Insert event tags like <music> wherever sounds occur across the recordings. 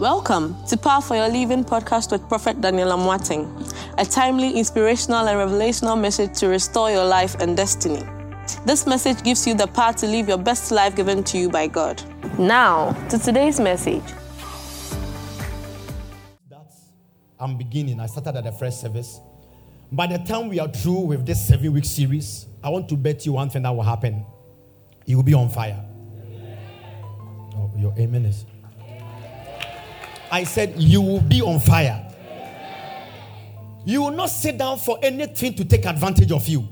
Welcome to Power for Your Living podcast with Prophet Daniel Amoateng, a timely, inspirational, and revelational message to restore your life and destiny. This message gives you the power to live your best life given to you by God. Now, to today's message. That's I'm beginning. I started at the first service. By the time we are through with this seven week series, I want to bet you one thing that will happen. You will be on fire. Oh, your amen is. I said, You will be on fire. You will not sit down for anything to take advantage of you.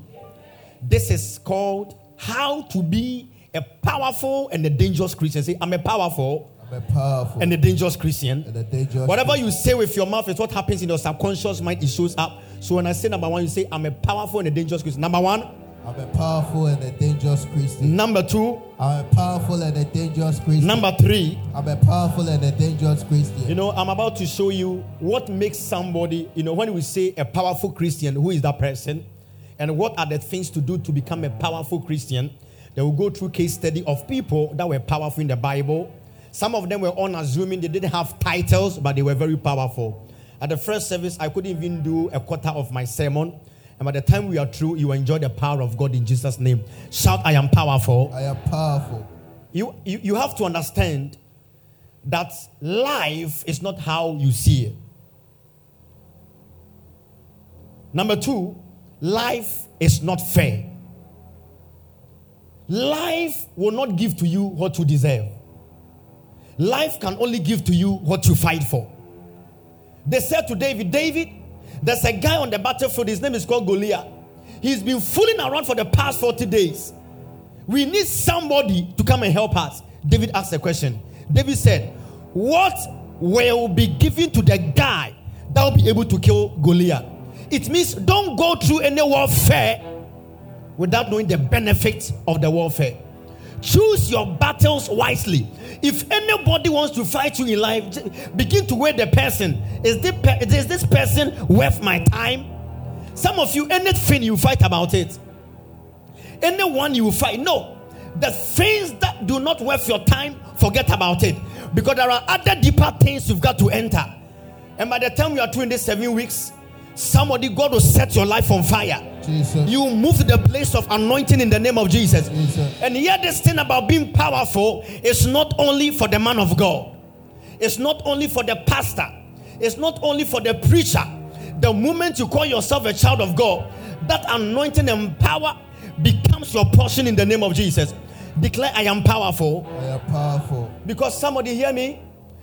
This is called how to be a powerful and a dangerous Christian. Say, I'm a powerful, I'm a powerful and a dangerous Christian. and a dangerous Whatever you say with your mouth is what happens in your subconscious mind, it shows up. So when I say number one, you say, I'm a powerful and a dangerous Christian. Number one. I'm a powerful and a dangerous Christian. Number two. I'm a powerful and a dangerous Christian. Number three. I'm a powerful and a dangerous Christian. You know, I'm about to show you what makes somebody, you know, when we say a powerful Christian, who is that person? And what are the things to do to become a powerful Christian? They will go through case study of people that were powerful in the Bible. Some of them were unassuming, they didn't have titles, but they were very powerful. At the first service, I couldn't even do a quarter of my sermon. And by the time we are through, you enjoy the power of God in Jesus' name. Shout, I am powerful. I am powerful. You, you, you have to understand that life is not how you see it. Number two, life is not fair. Life will not give to you what you deserve. Life can only give to you what you fight for. They said to David, David, there's a guy on the battlefield, his name is called Goliath. He's been fooling around for the past 40 days. We need somebody to come and help us. David asked a question. David said, What will be given to the guy that will be able to kill Goliath? It means don't go through any warfare without knowing the benefits of the warfare. Choose your battles wisely. If anybody wants to fight you in life, begin to weigh the person. Is this, is this person worth my time? Some of you, anything you fight about it. Anyone you fight, no. The things that do not worth your time, forget about it. Because there are other deeper things you've got to enter. And by the time you are doing in these seven weeks, somebody, God will set your life on fire. Jesus. You move to the place of anointing in the name of Jesus. Jesus. And here, this thing about being powerful is not only for the man of God, it's not only for the pastor, it's not only for the preacher. The moment you call yourself a child of God, that anointing and power becomes your portion in the name of Jesus. Declare, I am powerful. I am powerful. Because somebody hear me?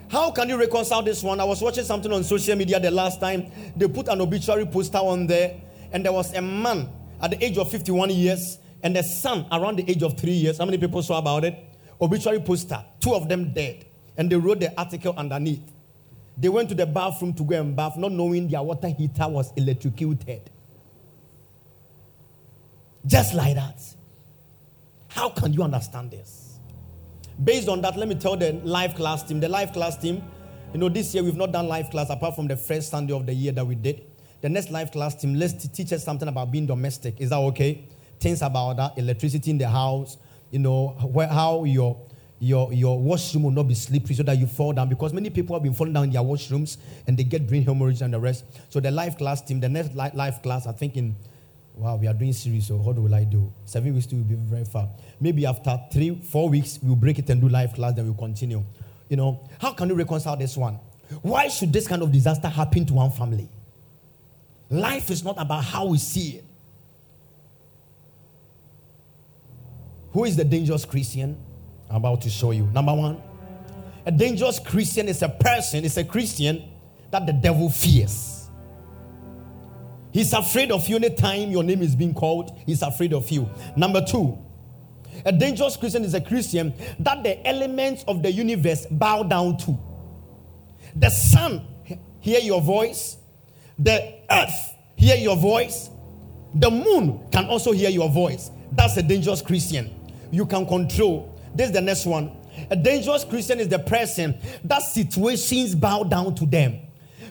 How can you reconcile this one? I was watching something on social media the last time. They put an obituary poster on there, and there was a man at the age of 51 years and a son around the age of three years. How many people saw about it? Obituary poster, two of them dead. And they wrote the article underneath. They went to the bathroom to go and bath, not knowing their water heater was electrocuted. Just like that. How can you understand this? Based on that, let me tell the live class team. The live class team, you know, this year we've not done live class apart from the first Sunday of the year that we did. The next live class team, let's teach us something about being domestic. Is that okay? Things about that, electricity in the house, you know, where, how your your your washroom will not be slippery so that you fall down because many people have been falling down in their washrooms and they get brain hemorrhage and the rest. So the live class team, the next li- live class, I think in Wow, we are doing series, so what will I do? Seven weeks to will be very far. Maybe after three, four weeks, we'll break it and do live class, then we'll continue. You know, how can you reconcile this one? Why should this kind of disaster happen to one family? Life is not about how we see it. Who is the dangerous Christian? I'm about to show you. Number one, a dangerous Christian is a person, is a Christian that the devil fears. He's afraid of you anytime your name is being called. He's afraid of you. Number two, a dangerous Christian is a Christian that the elements of the universe bow down to. The sun hear your voice. The earth hear your voice. The moon can also hear your voice. That's a dangerous Christian. You can control. This is the next one. A dangerous Christian is the person that situations bow down to them.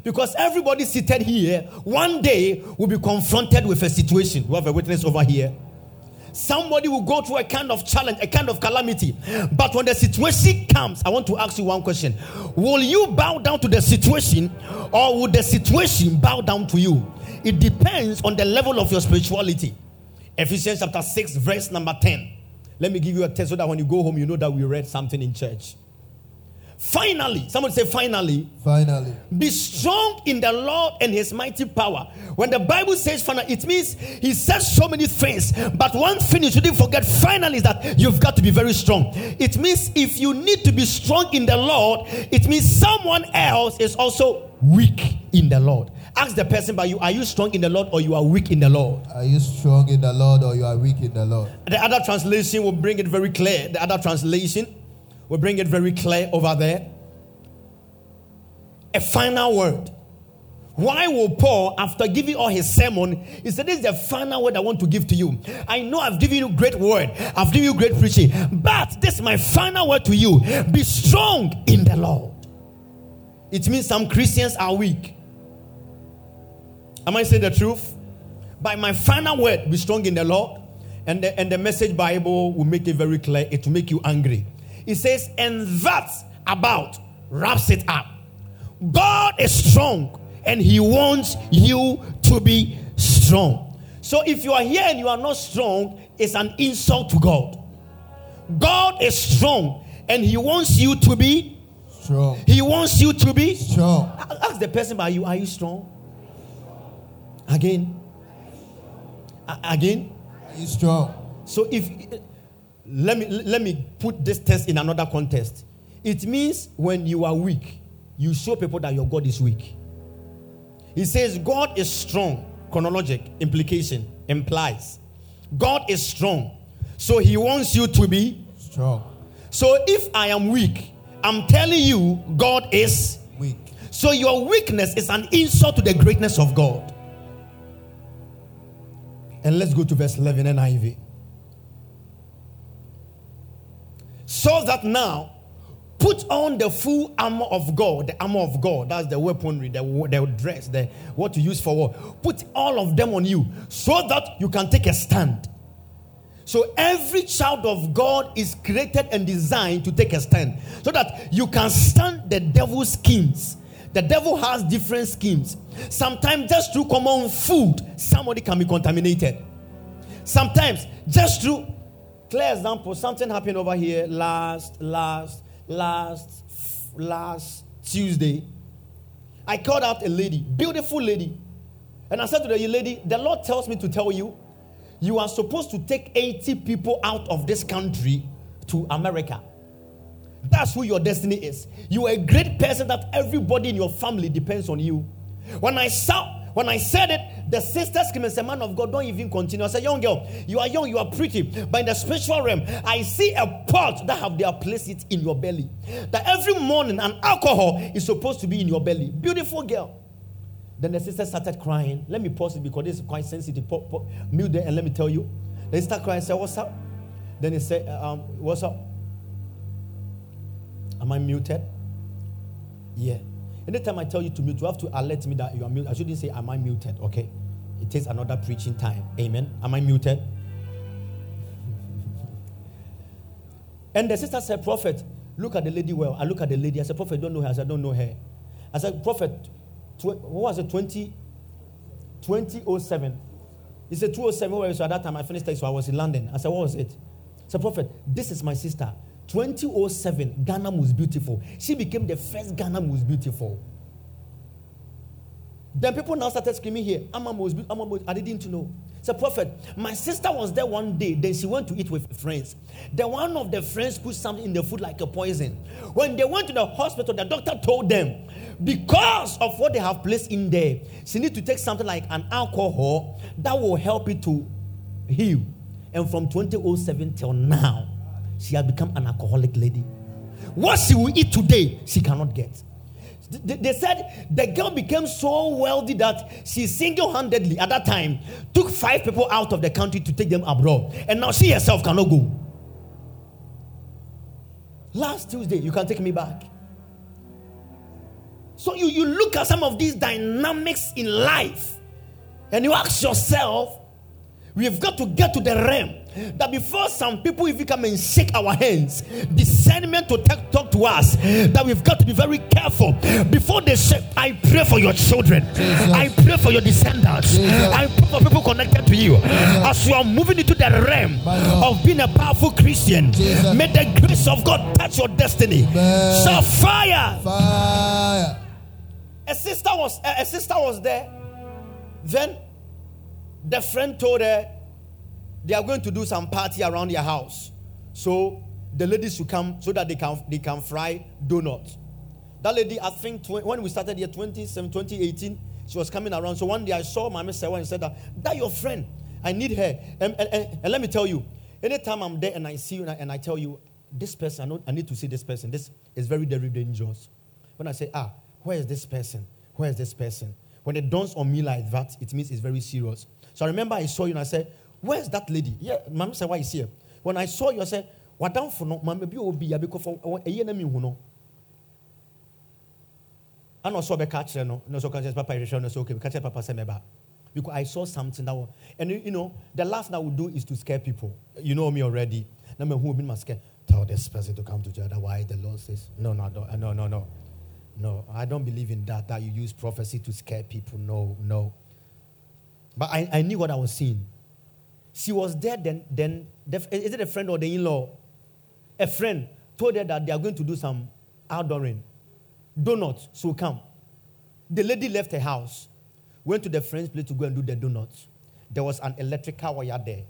Because everybody seated here one day will be confronted with a situation. We have a witness over here. Somebody will go through a kind of challenge, a kind of calamity. But when the situation comes, I want to ask you one question Will you bow down to the situation or will the situation bow down to you? It depends on the level of your spirituality. Ephesians chapter 6, verse number 10. Let me give you a test so that when you go home, you know that we read something in church. Finally, somebody say, finally, Finally, be strong in the Lord and his mighty power. When the Bible says finally, it means he says so many things, but one thing you shouldn't forget finally is that you've got to be very strong. It means if you need to be strong in the Lord, it means someone else is also weak in the Lord. Ask the person by you, are you strong in the Lord or you are weak in the Lord? are you strong in the Lord or you are weak in the Lord? The other translation will bring it very clear. The other translation will bring it very clear over there. A final word. Why will Paul, after giving all his sermon, he said, This is the final word I want to give to you. I know I've given you great word, I've given you great preaching, but this is my final word to you. Be strong in the Lord. It means some Christians are weak. Am I saying the truth? By my final word, be strong in the Lord. And the, and the message Bible will make it very clear. It will make you angry. It says, and that about wraps it up. God is strong and He wants you to be strong. So if you are here and you are not strong, it's an insult to God. God is strong and He wants you to be, Strong. He wants you to be. Strong. Ask the person by you, are you strong? Again. Again. Are you strong? So if let me let me put this test in another context. It means when you are weak, you show people that your God is weak. He says God is strong. Chronologic implication implies God is strong. So he wants you to be. Strong. So if I am weak, I'm telling you God is Weak. so your weakness is an insult to the greatness of God. And let's go to verse 11 NIV. So that now, put on the full armor of God, the armor of God. That's the weaponry, the, the dress, the what to use for war. Put all of them on you so that you can take a stand. So every child of God is created and designed to take a stand so that you can stand the devil's schemes. The devil has different schemes. Sometimes just through common food, somebody can be contaminated. Sometimes just through clear example, something happened over here last, last, last, last Tuesday. I called out a lady, beautiful lady. And I said to the lady, the Lord tells me to tell you, you are supposed to take 80 people out of this country to America. That's who your destiny is. You are a great person that everybody in your family depends on you. When I saw when I said it, the sisters came and said, Man of God, don't even continue. I said, Young girl, you are young, you are pretty. But in the spiritual realm, I see a pot that have their place it in your belly. That every morning an alcohol is supposed to be in your belly. Beautiful girl. Then the sister started crying. Let me pause it because this is quite sensitive. Pop, pop, mute there and let me tell you. They start crying. And said, "What's up?" Then he said, um, "What's up?" Am I muted? Yeah. Anytime I tell you to mute, you have to alert me that you are muted. I shouldn't say, "Am I muted?" Okay. It takes another preaching time. Amen. Am I muted? <laughs> And the sister said, Prophet, look at the lady well. I look at the lady. I said, Prophet, don't know her. I said, don't know her. I said, Prophet, tw- what was it? 20, 2007. He said, 207. Where was at that time? I finished it, so I was in London. I said, What was it? I said, Prophet, this is my sister. 2007, Ghana most beautiful. She became the first Ghana most beautiful. Then people now started screaming here, I'm a most, be- I'm a most, I didn't know. So, prophet, my sister was there one day, then she went to eat with friends. Then one of the friends put something in the food like a poison. When they went to the hospital, the doctor told them, because of what they have placed in there, she need to take something like an alcohol that will help it to heal. And from 2007 till now, she has become an alcoholic lady. What she will eat today, she cannot get. They said the girl became so wealthy that she single handedly at that time took five people out of the country to take them abroad. And now she herself cannot go. Last Tuesday, you can take me back. So you, you look at some of these dynamics in life and you ask yourself, We've got to get to the realm that before some people even come and shake our hands, discernment to talk, talk to us, that we've got to be very careful. Before they say, I pray for your children, Jesus. I pray for your descendants, Jesus. I pray for people connected to you. As you are moving into the realm of being a powerful Christian, Jesus. may the grace of God touch your destiny. Amen. So fire. Fire. A sister was a, a sister was there. Then the friend told her they are going to do some party around their house. So the ladies should come so that they can they can fry donuts. That lady, I think tw- when we started here 2017, 2018, she was coming around. So one day I saw Mama Sewa and said that that your friend. I need her. And, and, and, and let me tell you, anytime I'm there and I see you and I, and I tell you, this person, I, know, I need to see this person. This is very, very dangerous. When I say, ah, where is this person? Where is this person? When it dawns on me like that, it means it's very serious. So I remember I saw you and I said, Where's that lady? Yeah, Mama said, Why is here? When I saw you, I said, What down for no, Mama be obi ya because for a year name no. I know so be catch no, no so catch papa is no so okay, catch papa say meba. Because I saw something that was, and you know, the last thing I would do is to scare people. You know me already. Now me who been my scare. Tell this person to come to church. Why the Lord says, no, no, no, no, no. No, I don't believe in that, that you use prophecy to scare people. No, no. But I, I knew what I was seeing. She was there, then, then the, is it a friend or the in law? A friend told her that they are going to do some outdooring. Donuts, so come. The lady left her house, went to the friend's place to go and do the donuts. There was an electrical wire there.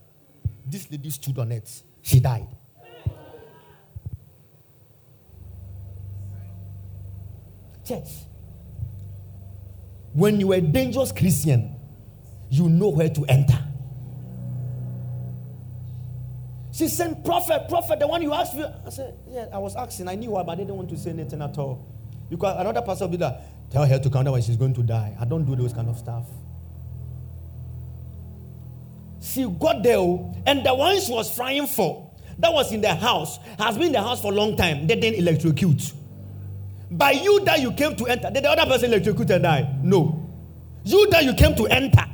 This lady stood on it. She died. Church, when you are a dangerous Christian, you know where to enter. She said, Prophet, prophet, the one you asked me. I said, Yeah, I was asking. I knew why, but I didn't want to say anything at all. Because another pastor will be like, Tell her to come down she's going to die. I don't do those kind of stuff. She got there, oh, and the one she was frying for, that was in the house, has been in the house for a long time. They didn't electrocute. By you that you came to enter, did the other person electrocute and die? No. You that you came to enter.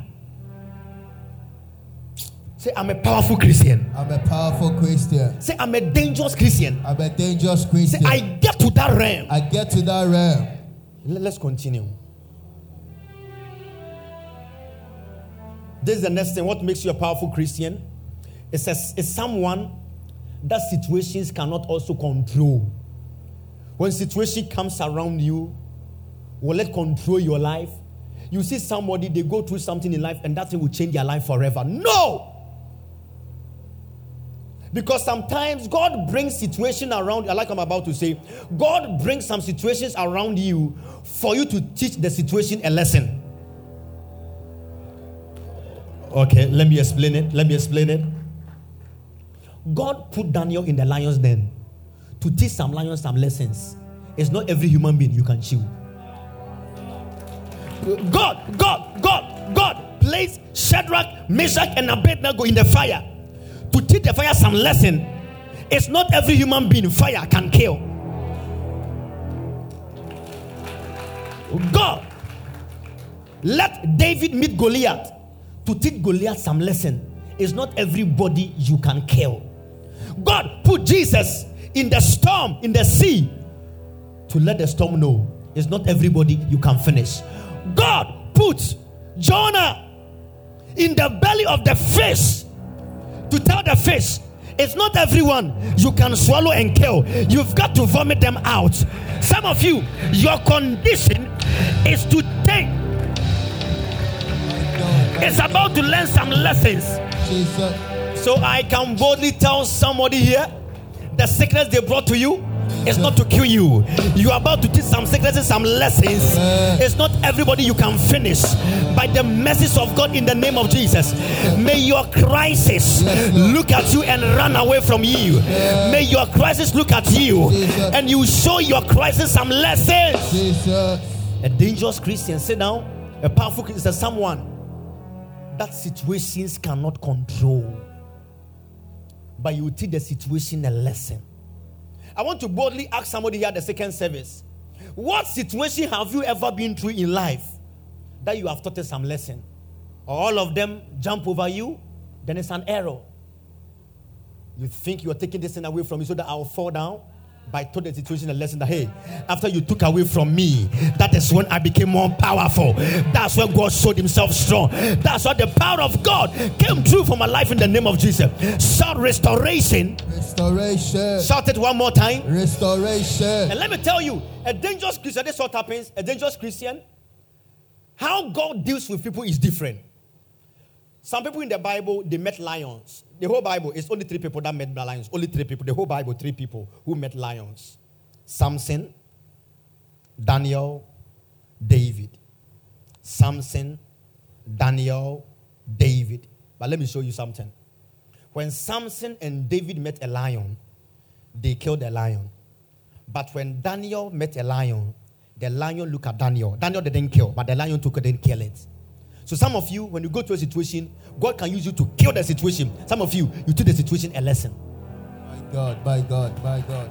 Say, I'm a powerful Christian. I'm a powerful Christian. Say, I'm a dangerous Christian. I'm a dangerous Christian. Say. I get to that realm. I get to that realm. Let- Let's continue. This is the next thing. What makes you a powerful Christian? It's, a, it's someone that situations cannot also control. When situation comes around you, will it control your life? You see somebody, they go through something in life and that thing will change their life forever. No! Because sometimes God brings situation around, you, like I'm about to say, God brings some situations around you for you to teach the situation a lesson. Okay, let me explain it. Let me explain it. God put Daniel in the lion's den to teach some lions some lessons. It's not every human being you can chew. God, God, God, God placed Shadrach, Meshach, and Abednego in the fire to teach the fire some lesson. It's not every human being fire can kill. God let David meet Goliath to teach Goliath some lesson. It's not everybody you can kill. God put Jesus in the storm, in the sea, to let the storm know it's not everybody you can finish. God put Jonah in the belly of the fish to tell the fish it's not everyone you can swallow and kill. You've got to vomit them out. Some of you, your condition is to take, it's about to learn some lessons. So I can boldly tell somebody here the sickness they brought to you is not to kill you. You are about to teach some sicknesses, some lessons. It's not everybody you can finish. By the mercies of God in the name of Jesus, may your crisis look at you and run away from you. May your crisis look at you and you show your crisis some lessons. A dangerous Christian, sit down. A powerful Christian is someone that situations cannot control. But you teach the situation a lesson. I want to boldly ask somebody here at the second service What situation have you ever been through in life that you have taught some lesson? Or all of them jump over you? then it's an error. You think you're taking this thing away from me so that I'll fall down? By told the situation a lesson that hey, after you took away from me, that is when I became more powerful. That's when God showed himself strong. That's why the power of God came through for my life in the name of Jesus. Shout restoration. Restoration. Shout it one more time. Restoration. And let me tell you, a dangerous Christian, this is what happens. A dangerous Christian, how God deals with people is different. Some people in the Bible, they met lions. The whole Bible is only three people that met lions. Only three people. The whole Bible, three people who met lions Samson, Daniel, David. Samson, Daniel, David. But let me show you something. When Samson and David met a lion, they killed a lion. But when Daniel met a lion, the lion looked at Daniel. Daniel didn't kill, but the lion took it and kill it. So some of you, when you go to a situation, God can use you to kill the situation. Some of you, you teach the situation a lesson. My God, my God, my God.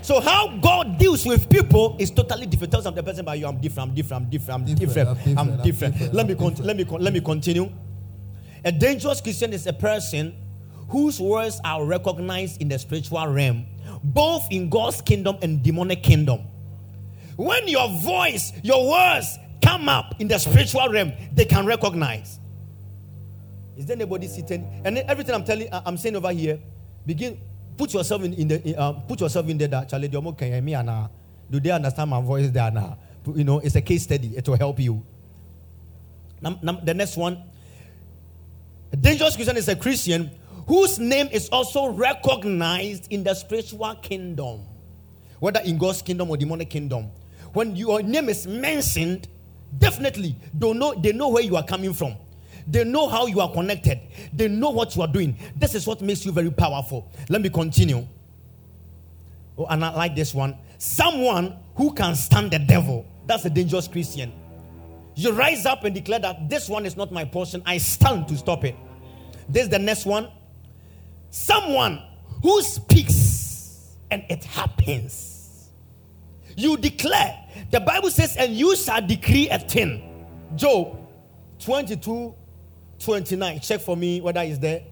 So how God deals with people is totally different. Tell some the person by you, I'm different, I'm different, I'm different, I'm different, I'm different. I'm different. Let me con- let me con- let me continue. A dangerous Christian is a person whose words are recognized in the spiritual realm, both in God's kingdom and demonic kingdom. When your voice, your words come up in the spiritual realm, they can recognize. Is there anybody sitting? And everything I'm telling, I'm saying over here, begin put yourself in, in the uh, put yourself in there. That Charlie, can hear me uh, do they understand my voice there now? You know, it's a case study. It will help you. Now, now, the next one, a dangerous Christian is a Christian whose name is also recognized in the spiritual kingdom, whether in God's kingdom or demonic kingdom. When your name is mentioned, definitely they know they know where you are coming from. They know how you are connected. They know what you are doing. This is what makes you very powerful. Let me continue. Oh, and I like this one. Someone who can stand the devil. That's a dangerous Christian. You rise up and declare that this one is not my portion. I stand to stop it. This is the next one. Someone who speaks and it happens. You declare. The Bible says, and you shall decree a thing. Job 22 29. Check for me whether it's there.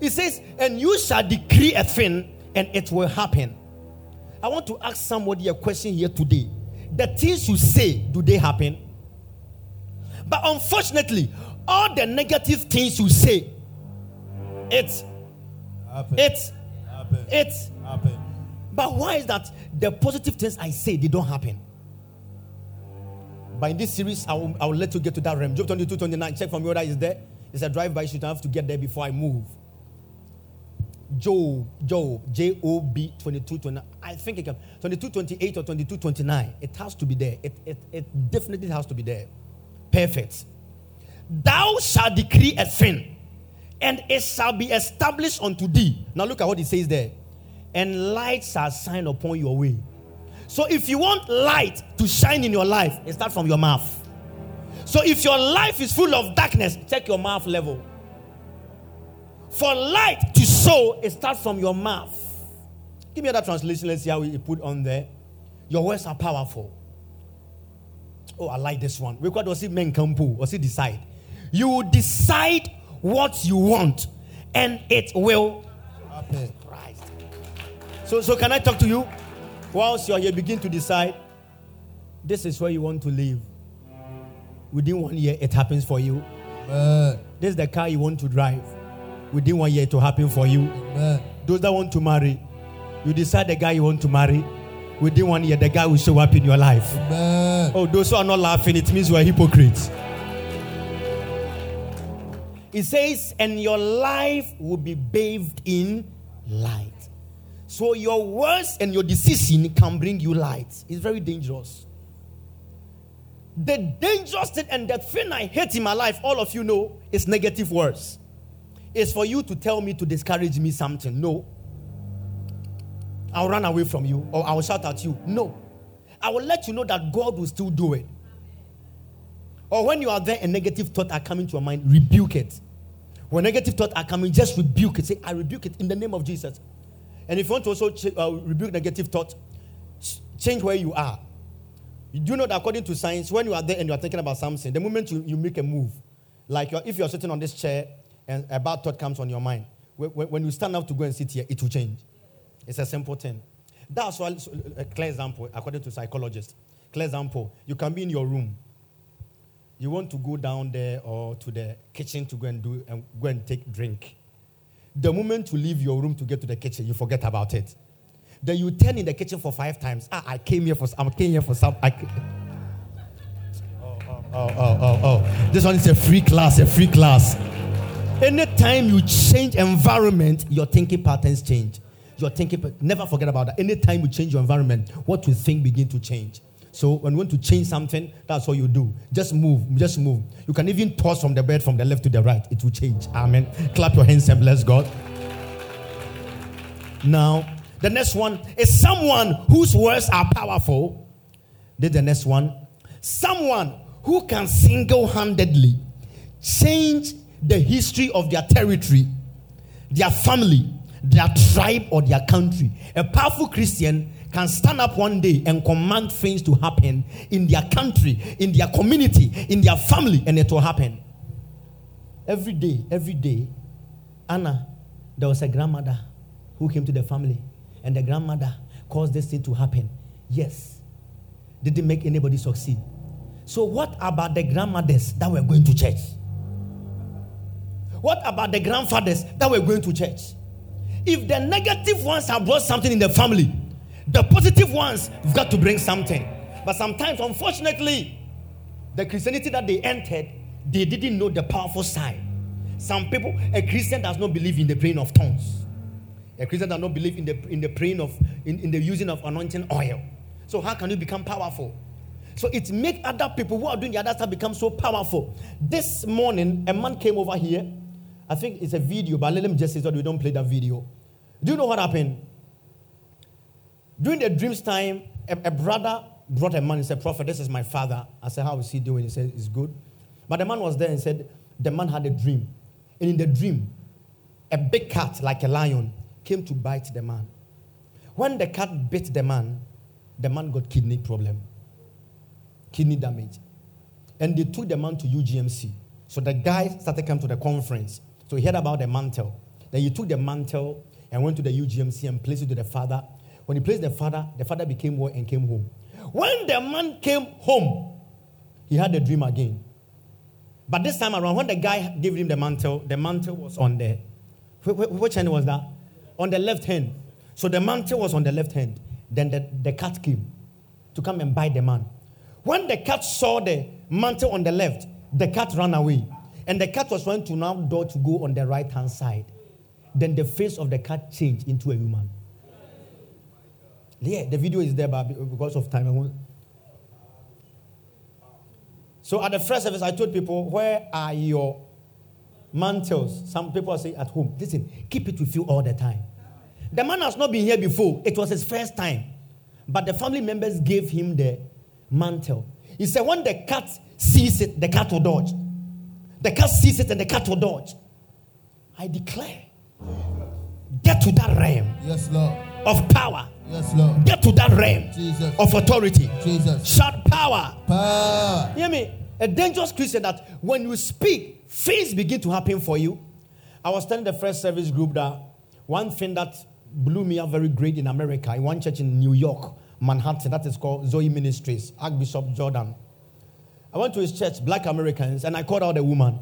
It says, and you shall decree a thing and it will happen. I want to ask somebody a question here today. The things you say, do they happen? But unfortunately, all the negative things you say, it's Happen. it's Happen. it's Happen. But why is that the positive things I say they don't happen? But in this series, I will, I will let you get to that realm. Job 22, 29. Check for me whether it's there. It's a drive-by. You don't have to get there before I move. Job, Job, J O B 22, 29. I think it can 22, 28 or 22, 29. It has to be there. It, it, it definitely has to be there. Perfect. Thou shalt decree a thing, and it shall be established unto thee. Now look at what it says there. And light shall shine upon your way. So if you want light to shine in your life, it starts from your mouth. So if your life is full of darkness, check your mouth level. For light to show, it starts from your mouth. Give me that translation. Let's see how we put on there. Your words are powerful. Oh, I like this one. What was it men kampu? Was it decide? You decide what you want, and it will Happen. rise. So, so can I talk to you? Whilst you're here, begin to decide. This is where you want to live. Within one year, it happens for you. Amen. This is the car you want to drive. Within one year, it will happen for you. Amen. Those that want to marry, you decide the guy you want to marry. Within one year, the guy will show up in your life. Amen. Oh, those who are not laughing, it means you are hypocrites. It says, and your life will be bathed in light. So your words and your decision can bring you light. It's very dangerous. The dangerous thing and the thing I hate in my life, all of you know, is negative words. It's for you to tell me to discourage me something. No. I'll run away from you or I'll shout at you. No. I will let you know that God will still do it. Or when you are there and negative thoughts are coming to your mind, rebuke it. When negative thoughts are coming, just rebuke it. Say, I rebuke it in the name of Jesus. And if you want to also ch- uh, rebuke negative thoughts, ch- change where you are. You do know that according to science, when you are there and you are thinking about something, the moment you, you make a move, Like you're, if you're sitting on this chair and a bad thought comes on your mind, when, when- you stand up to go and sit here, it will change. It's a simple thing. That's why, so, a clear example, according to psychologists, clear example, you can be in your room. You want to go down there or to the kitchen to go and do and go and take drink. The moment you leave your room to get to the kitchen, you forget about it. Then you turn in the kitchen for five times. Ah, I came here for some. I came here for some. I, ca- oh, oh, oh, oh, oh, oh. This one is a free class, a free class. Anytime you change environment, your thinking patterns change. Your thinking, never forget about that. Anytime you change your environment, what you think begin to change. So when you want to change something, that's all you do. Just move, just move. You can even toss from the bed from the left to the right. It will change. Amen. Clap your hands and bless God. Now, the next one is someone whose words are powerful. Did the next one? Someone who can single handedly change the history of their territory, their family, their tribe, or their country. A powerful Christian can stand up one day and command things to happen in their country, in their community, in their family, and it will happen. Every day, every day, Anna, there was a grandmother who came to the family, and the grandmother caused this thing to happen. Yes, didn't make anybody succeed. So, what about the grandmothers that were going to church? What about the grandfathers that were going to church? If the negative ones have brought something in the family, the positive ones have got to bring something. But sometimes, unfortunately, the Christianity that they entered, they didn't know the powerful side. Some people, a Christian does not believe in the praying of tongues. A Christian does not believe in the in the praying of in, in the using of anointing oil. So how can you become powerful? So it make other people who are doing the other stuff become so powerful. This morning, a man came over here. I think it's a video, but let me just say that we don't play that video. Do you know what happened? During the dreams time, a, a brother brought a man. He said, Prophet, this is my father. I said, How is he doing? He said, It's good. But the man was there and said, The man had a dream. And in the dream, a big cat, like a lion, came to bite the man. When the cat bit the man, the man got kidney problem, kidney damage. And they took the man to UGMC. So the guy started coming to the conference. So he heard about the mantle. Then he took the mantle and went to the UGMC and placed it to the father. When he placed the father, the father became well and came home. When the man came home, he had a dream again. But this time around, when the guy gave him the mantle, the mantle was on the wh- wh- which hand was that? On the left hand. So the mantle was on the left hand. Then the, the cat came to come and bite the man. When the cat saw the mantle on the left, the cat ran away. And the cat was trying to now door to go on the right hand side. Then the face of the cat changed into a human. Yeah, the video is there, but because of time, I won't. So at the first service, I told people, where are your mantles? Some people say at home. Listen, keep it with you all the time. The man has not been here before. It was his first time. But the family members gave him the mantle. He said, when the cat sees it, the cat will dodge. The cat sees it and the cat will dodge. I declare, get to that realm Yes, Lord. of power. Yes, Lord. Get to that realm Jesus. of authority. Jesus. Shout power. Power. Hear me? A dangerous Christian that when you speak, things begin to happen for you. I was telling the first service group that one thing that blew me up very great in America, in one church in New York, Manhattan, that is called Zoe Ministries, Archbishop Jordan. I went to his church, Black Americans, and I called out a woman.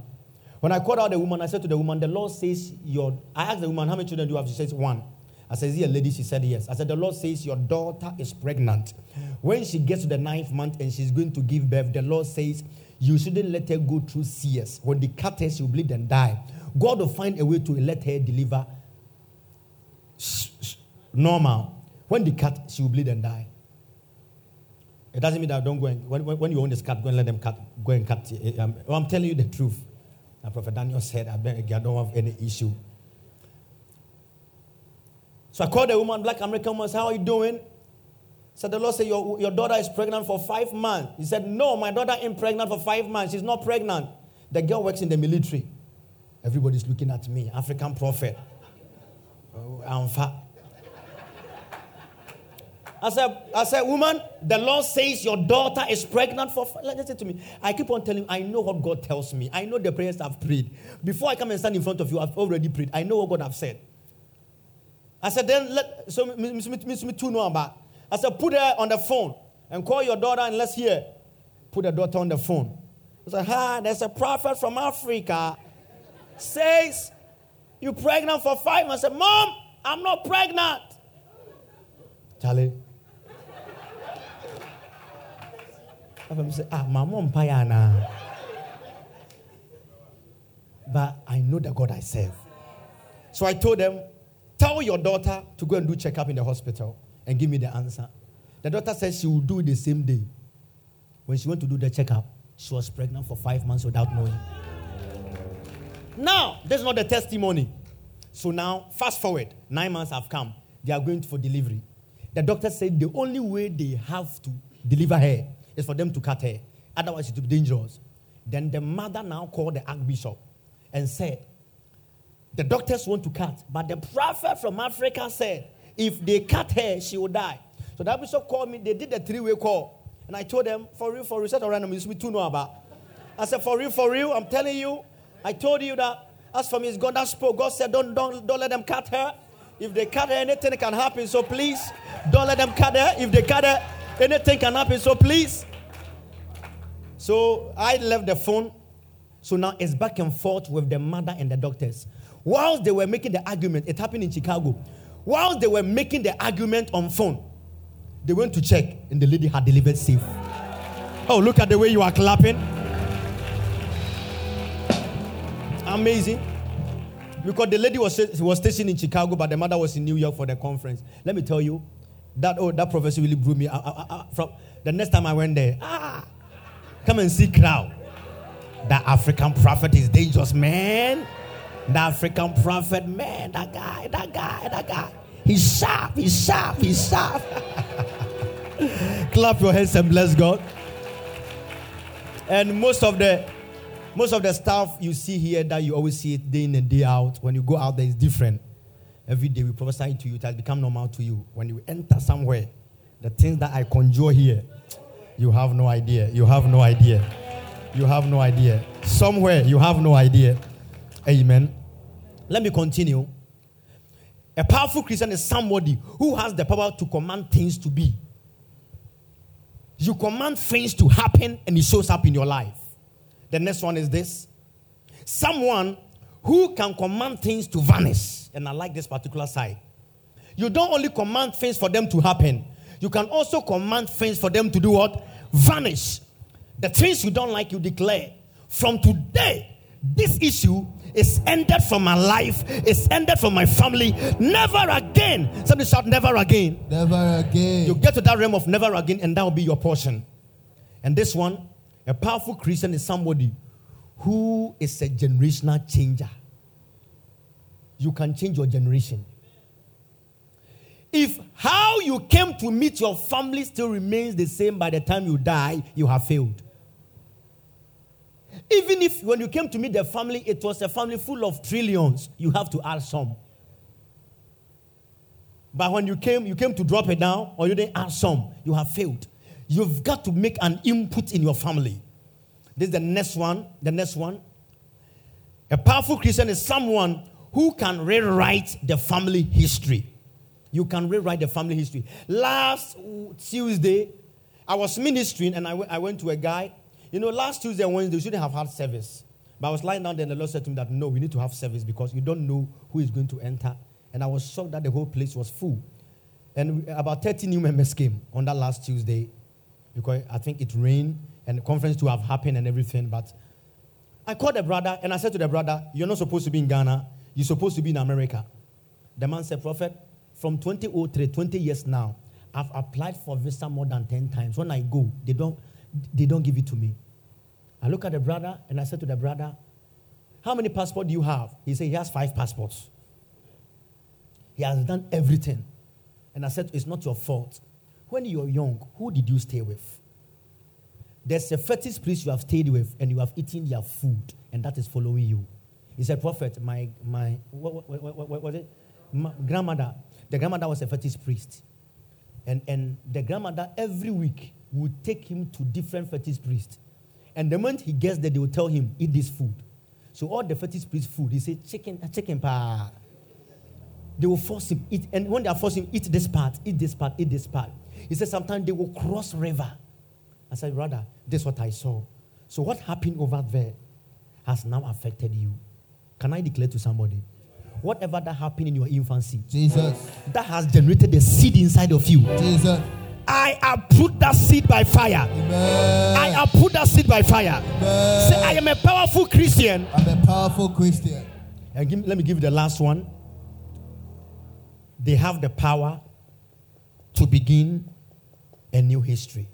When I called out the woman, I said to the woman, The Lord says your. I asked the woman, How many children do you have? She says, One. I said, Is a lady? She said, Yes. I said, The Lord says your daughter is pregnant. When she gets to the ninth month and she's going to give birth, the Lord says, You shouldn't let her go through CS. When they cut her, she'll bleed and die. God will find a way to let her deliver normal. When they cut, she will bleed and die. It doesn't mean that I don't go and when, when, you own this cut, go and let them cut. Go and cut. eh, Um, I'm telling you the truth. And Prophet Daniel said, I beg, I don't have any issue. So I called the woman, black American woman, said, How are you doing? Said the Lord said, your, your daughter is pregnant for five months. He said, No, my daughter ain't pregnant for five months. She's not pregnant. The girl works in the military. Everybody's looking at me, African prophet. Oh, I'm fat. I said, I said, woman, the Lord says your daughter is pregnant for. Listen to me. I keep on telling. I know what God tells me. I know the prayers I've prayed. Before I come and stand in front of you, I've already prayed. I know what God have said. I said, then let so Miss me know about. I said, put her on the phone and call your daughter and let's hear. Put the daughter on the phone. I said, hi, there's a prophet from Africa says you pregnant for five months. I said, Mom, I'm not pregnant. Charlie. I say, ah, my mom payana. But I know the God I serve. So I told them, tell your daughter to go and do checkup in the hospital and give me the answer. The daughter said she will do it the same day. When she went to do the checkup, she was pregnant for five months without knowing. Now, this is not the testimony. So now, fast forward, nine months have come. They are going for delivery. The doctor said the only way they have to deliver her is for them to cut her. Otherwise, it will be dangerous. Then the mother now called the archbishop and said, The doctors want to cut, but the prophet from Africa said, if they cut her, she will die. So the bishop called me. They did a three way call. And I told them, for real, for real, set around me to know about. I said, for real, for real, I'm telling you, I told you that as for me, it's God that spoke. God said, don't, don't, don't let them cut her. If they cut her, anything can happen. So please, don't let them cut her. If they cut her, anything can happen. So please. So I left the phone. So now it's back and forth with the mother and the doctors. Whilst they were making the argument, it happened in Chicago. Whilst they were making the argument on phone, they went to check and the lady had delivered safe. Oh, look at the way you are clapping. Amazing. Because the lady was, was stationed in Chicago, but the mother was in New York for the conference. Let me tell you, that oh, that prophecy really blew me. I, I, I, from the next time I went there, ah, come and see crowd. That African prophet is dangerous, man. The African prophet, man, that guy, that guy, that guy. He's sharp, he's sharp, he's sharp. <laughs> Clap your hands and bless God. And most of the most of the stuff you see here that you always see it day in and day out, when you go out there, is different. Every day we prophesy to you, it has become normal to you. When you enter somewhere, the things that I conjure here, you have no idea. You have no idea. You have no idea. Somewhere you have no idea. Amen. Let me continue. A powerful Christian is somebody who has the power to command things to be. You command things to happen and it shows up in your life. The next one is this someone who can command things to vanish. And I like this particular side. You don't only command things for them to happen, you can also command things for them to do what? Vanish. The things you don't like, you declare. From today, this issue is ended from my life, it's ended from my family. Never again. Somebody shout, never again. Never again. You get to that realm of never again, and that will be your portion. And this one, a powerful Christian is somebody who is a generational changer. You can change your generation. If how you came to meet your family still remains the same by the time you die, you have failed. Even if when you came to meet the family, it was a family full of trillions, you have to add some. But when you came, you came to drop it down, or you didn't add some, you have failed. You've got to make an input in your family. This is the next one. The next one. A powerful Christian is someone who can rewrite the family history. You can rewrite the family history. Last Tuesday, I was ministering and I, w- I went to a guy. You know, last Tuesday and Wednesday, we shouldn't have had service. But I was lying down there and the Lord said to me that no, we need to have service because you don't know who is going to enter. And I was shocked that the whole place was full. And about 30 new members came on that last Tuesday because I think it rained and the conference to have happened and everything. But I called the brother and I said to the brother, You're not supposed to be in Ghana, you're supposed to be in America. The man said, Prophet, from 2003, 20 years now, I've applied for visa more than 10 times. When I go, they don't, they don't give it to me. I look at the brother and I said to the brother, How many passports do you have? He said he has five passports. He has done everything. And I said, It's not your fault. When you were young, who did you stay with? There's a fetish priest you have stayed with and you have eaten their food, and that is following you. He said, Prophet, my, my what, what, what, what was it? My grandmother, the grandmother was a fetish priest. And, and the grandmother every week would take him to different fetish priests. And the moment he gets there, they will tell him, eat this food. So all the fetish priest food, he said, chicken, uh, chicken pa. They will force him eat, and when they are forcing him, eat this part, eat this part, eat this part. He said sometimes they will cross river. I said, brother, this is what I saw. So what happened over there has now affected you. Can I declare to somebody? Whatever that happened in your infancy, Jesus. that has generated the seed inside of you. Jesus. I have put that seed by fire. Amen. I put that seed by fire. Amen. Say, I am a powerful Christian. I'm a powerful Christian. And give, let me give you the last one. They have the power to begin a new history.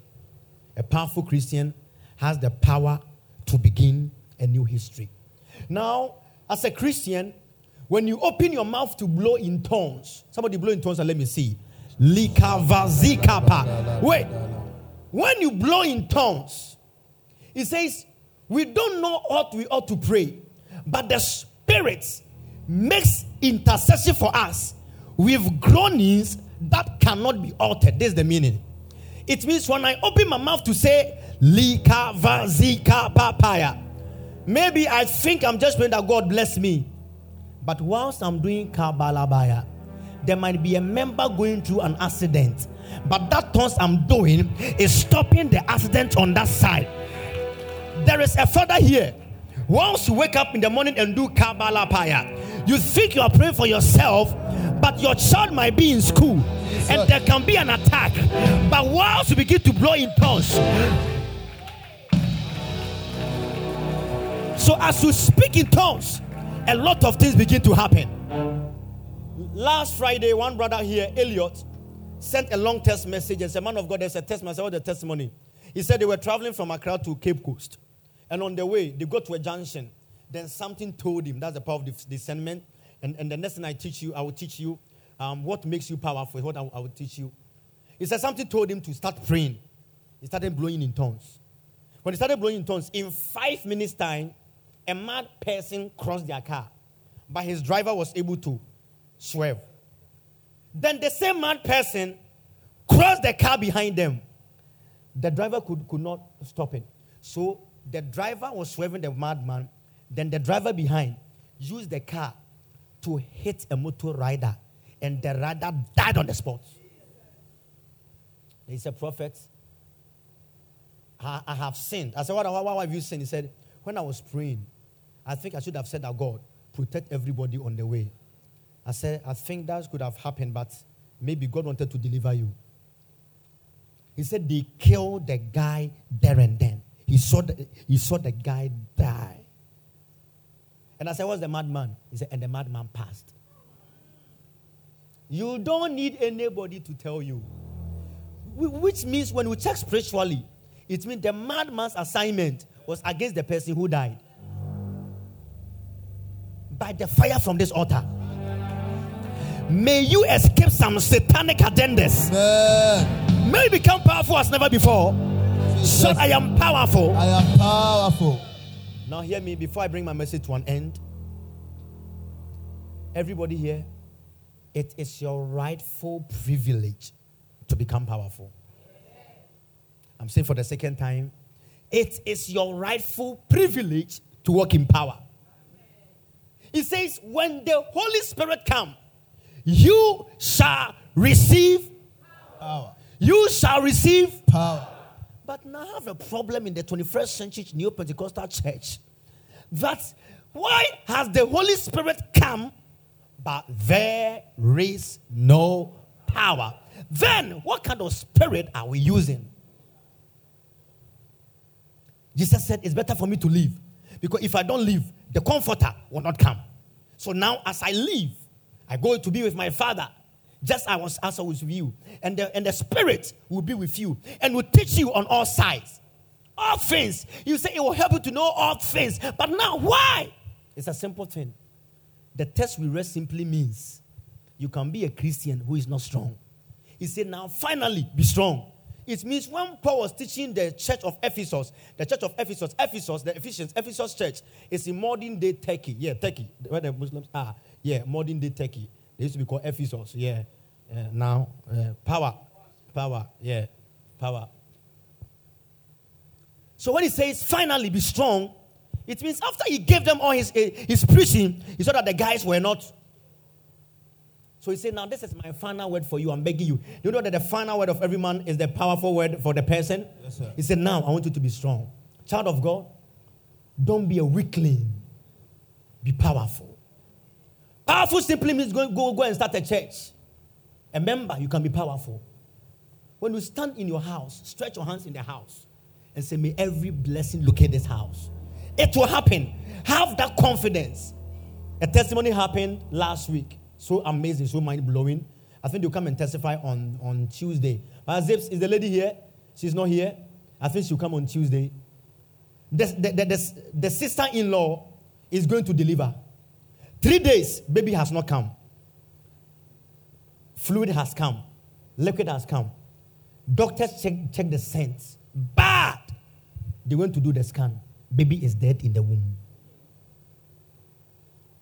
A powerful Christian has the power to begin a new history. Now, as a Christian, when you open your mouth to blow in tongues, somebody blow in tongues and let me see. Likavazikapa. Wait. When you blow in tongues, it says, we don't know what we ought to pray, but the Spirit makes intercession for us with groanings that cannot be altered. This is the meaning. It means when I open my mouth to say, Lika vazika papaya, maybe I think I'm just praying that God bless me. But whilst I'm doing Kabbalabaya, there might be a member going through an accident. But that tongues I'm doing is stopping the accident on that side. There is a father here. Once you wake up in the morning and do Kabbalah Paya, you think you are praying for yourself, but your child might be in school and there can be an attack. But once you begin to blow in tongues, so as you speak in tongues, a lot of things begin to happen. Last Friday, one brother here, Elliot, sent a long text message and said, Man of God, there's a test message. said, What the testimony? He said they were traveling from Accra to Cape Coast. And on the way, they got to a junction. Then something told him, that's the power of dis- discernment. And, and the next thing I teach you, I will teach you um, what makes you powerful, what I, I will teach you. He said something told him to start praying. He started blowing in tongues. When he started blowing in tongues, in five minutes' time, a mad person crossed their car. But his driver was able to swerve. Then the same mad person crossed the car behind them. The driver could, could not stop it. So the driver was swerving the madman. Then the driver behind used the car to hit a motor rider. And the rider died on the spot. He said, Prophet, I, I have sinned. I said, what, why, why have you sinned? He said, When I was praying, I think I should have said that God, protect everybody on the way. I said, I think that could have happened, but maybe God wanted to deliver you. He said they killed the guy there and then. He saw the, he saw the guy die. And I said, What's the madman? He said, And the madman passed. You don't need anybody to tell you. Which means when we check spiritually, it means the madman's assignment was against the person who died. By the fire from this altar. May you escape some satanic agendas. Amen. May you become powerful as never before. Jesus. So I am powerful. I am powerful. Now, hear me before I bring my message to an end. Everybody here, it is your rightful privilege to become powerful. I'm saying for the second time, it is your rightful privilege to walk in power. It says, when the Holy Spirit come, you shall receive, Power. you shall receive Power. but now I have a problem in the 21st century Neo Pentecostal church. That why has the Holy Spirit come, but there is no power? Then what kind of spirit are we using? Jesus said, It's better for me to leave. Because if I don't leave, the comforter will not come. So now, as I leave, I go to be with my father, just I was as I was with you. And the, and the spirit will be with you and will teach you on all sides. All things. You say it will help you to know all things. But now, why? It's a simple thing. The test we read simply means you can be a Christian who is not strong. He said, Now finally be strong. It means when Paul was teaching the church of Ephesus, the church of Ephesus, Ephesus, the Ephesians, Ephesus church is in modern day Turkey. Yeah, Turkey, where the Muslims are. Yeah, modern day Turkey. They used to be called Ephesus. Yeah. Uh, now, uh, power. Power. Yeah. Power. So when he says finally be strong, it means after he gave them all his, eh, his preaching, he saw that the guys were not. So he said, Now this is my final word for you. I'm begging you. You know that the final word of every man is the powerful word for the person? Yes, sir. He said, Now I want you to be strong. Child of God, don't be a weakling. Be powerful. Powerful simply means go, go, go and start a church. A member, you can be powerful. When you stand in your house, stretch your hands in the house and say, May every blessing locate this house. It will happen. Have that confidence. A testimony happened last week. So amazing, so mind blowing. I think you'll come and testify on, on Tuesday. But Zips, is the lady here? She's not here. I think she'll come on Tuesday. The, the, the, the, the sister in law is going to deliver. Three days, baby has not come. Fluid has come. Liquid has come. Doctors check, check the sense. Bad. They went to do the scan. Baby is dead in the womb.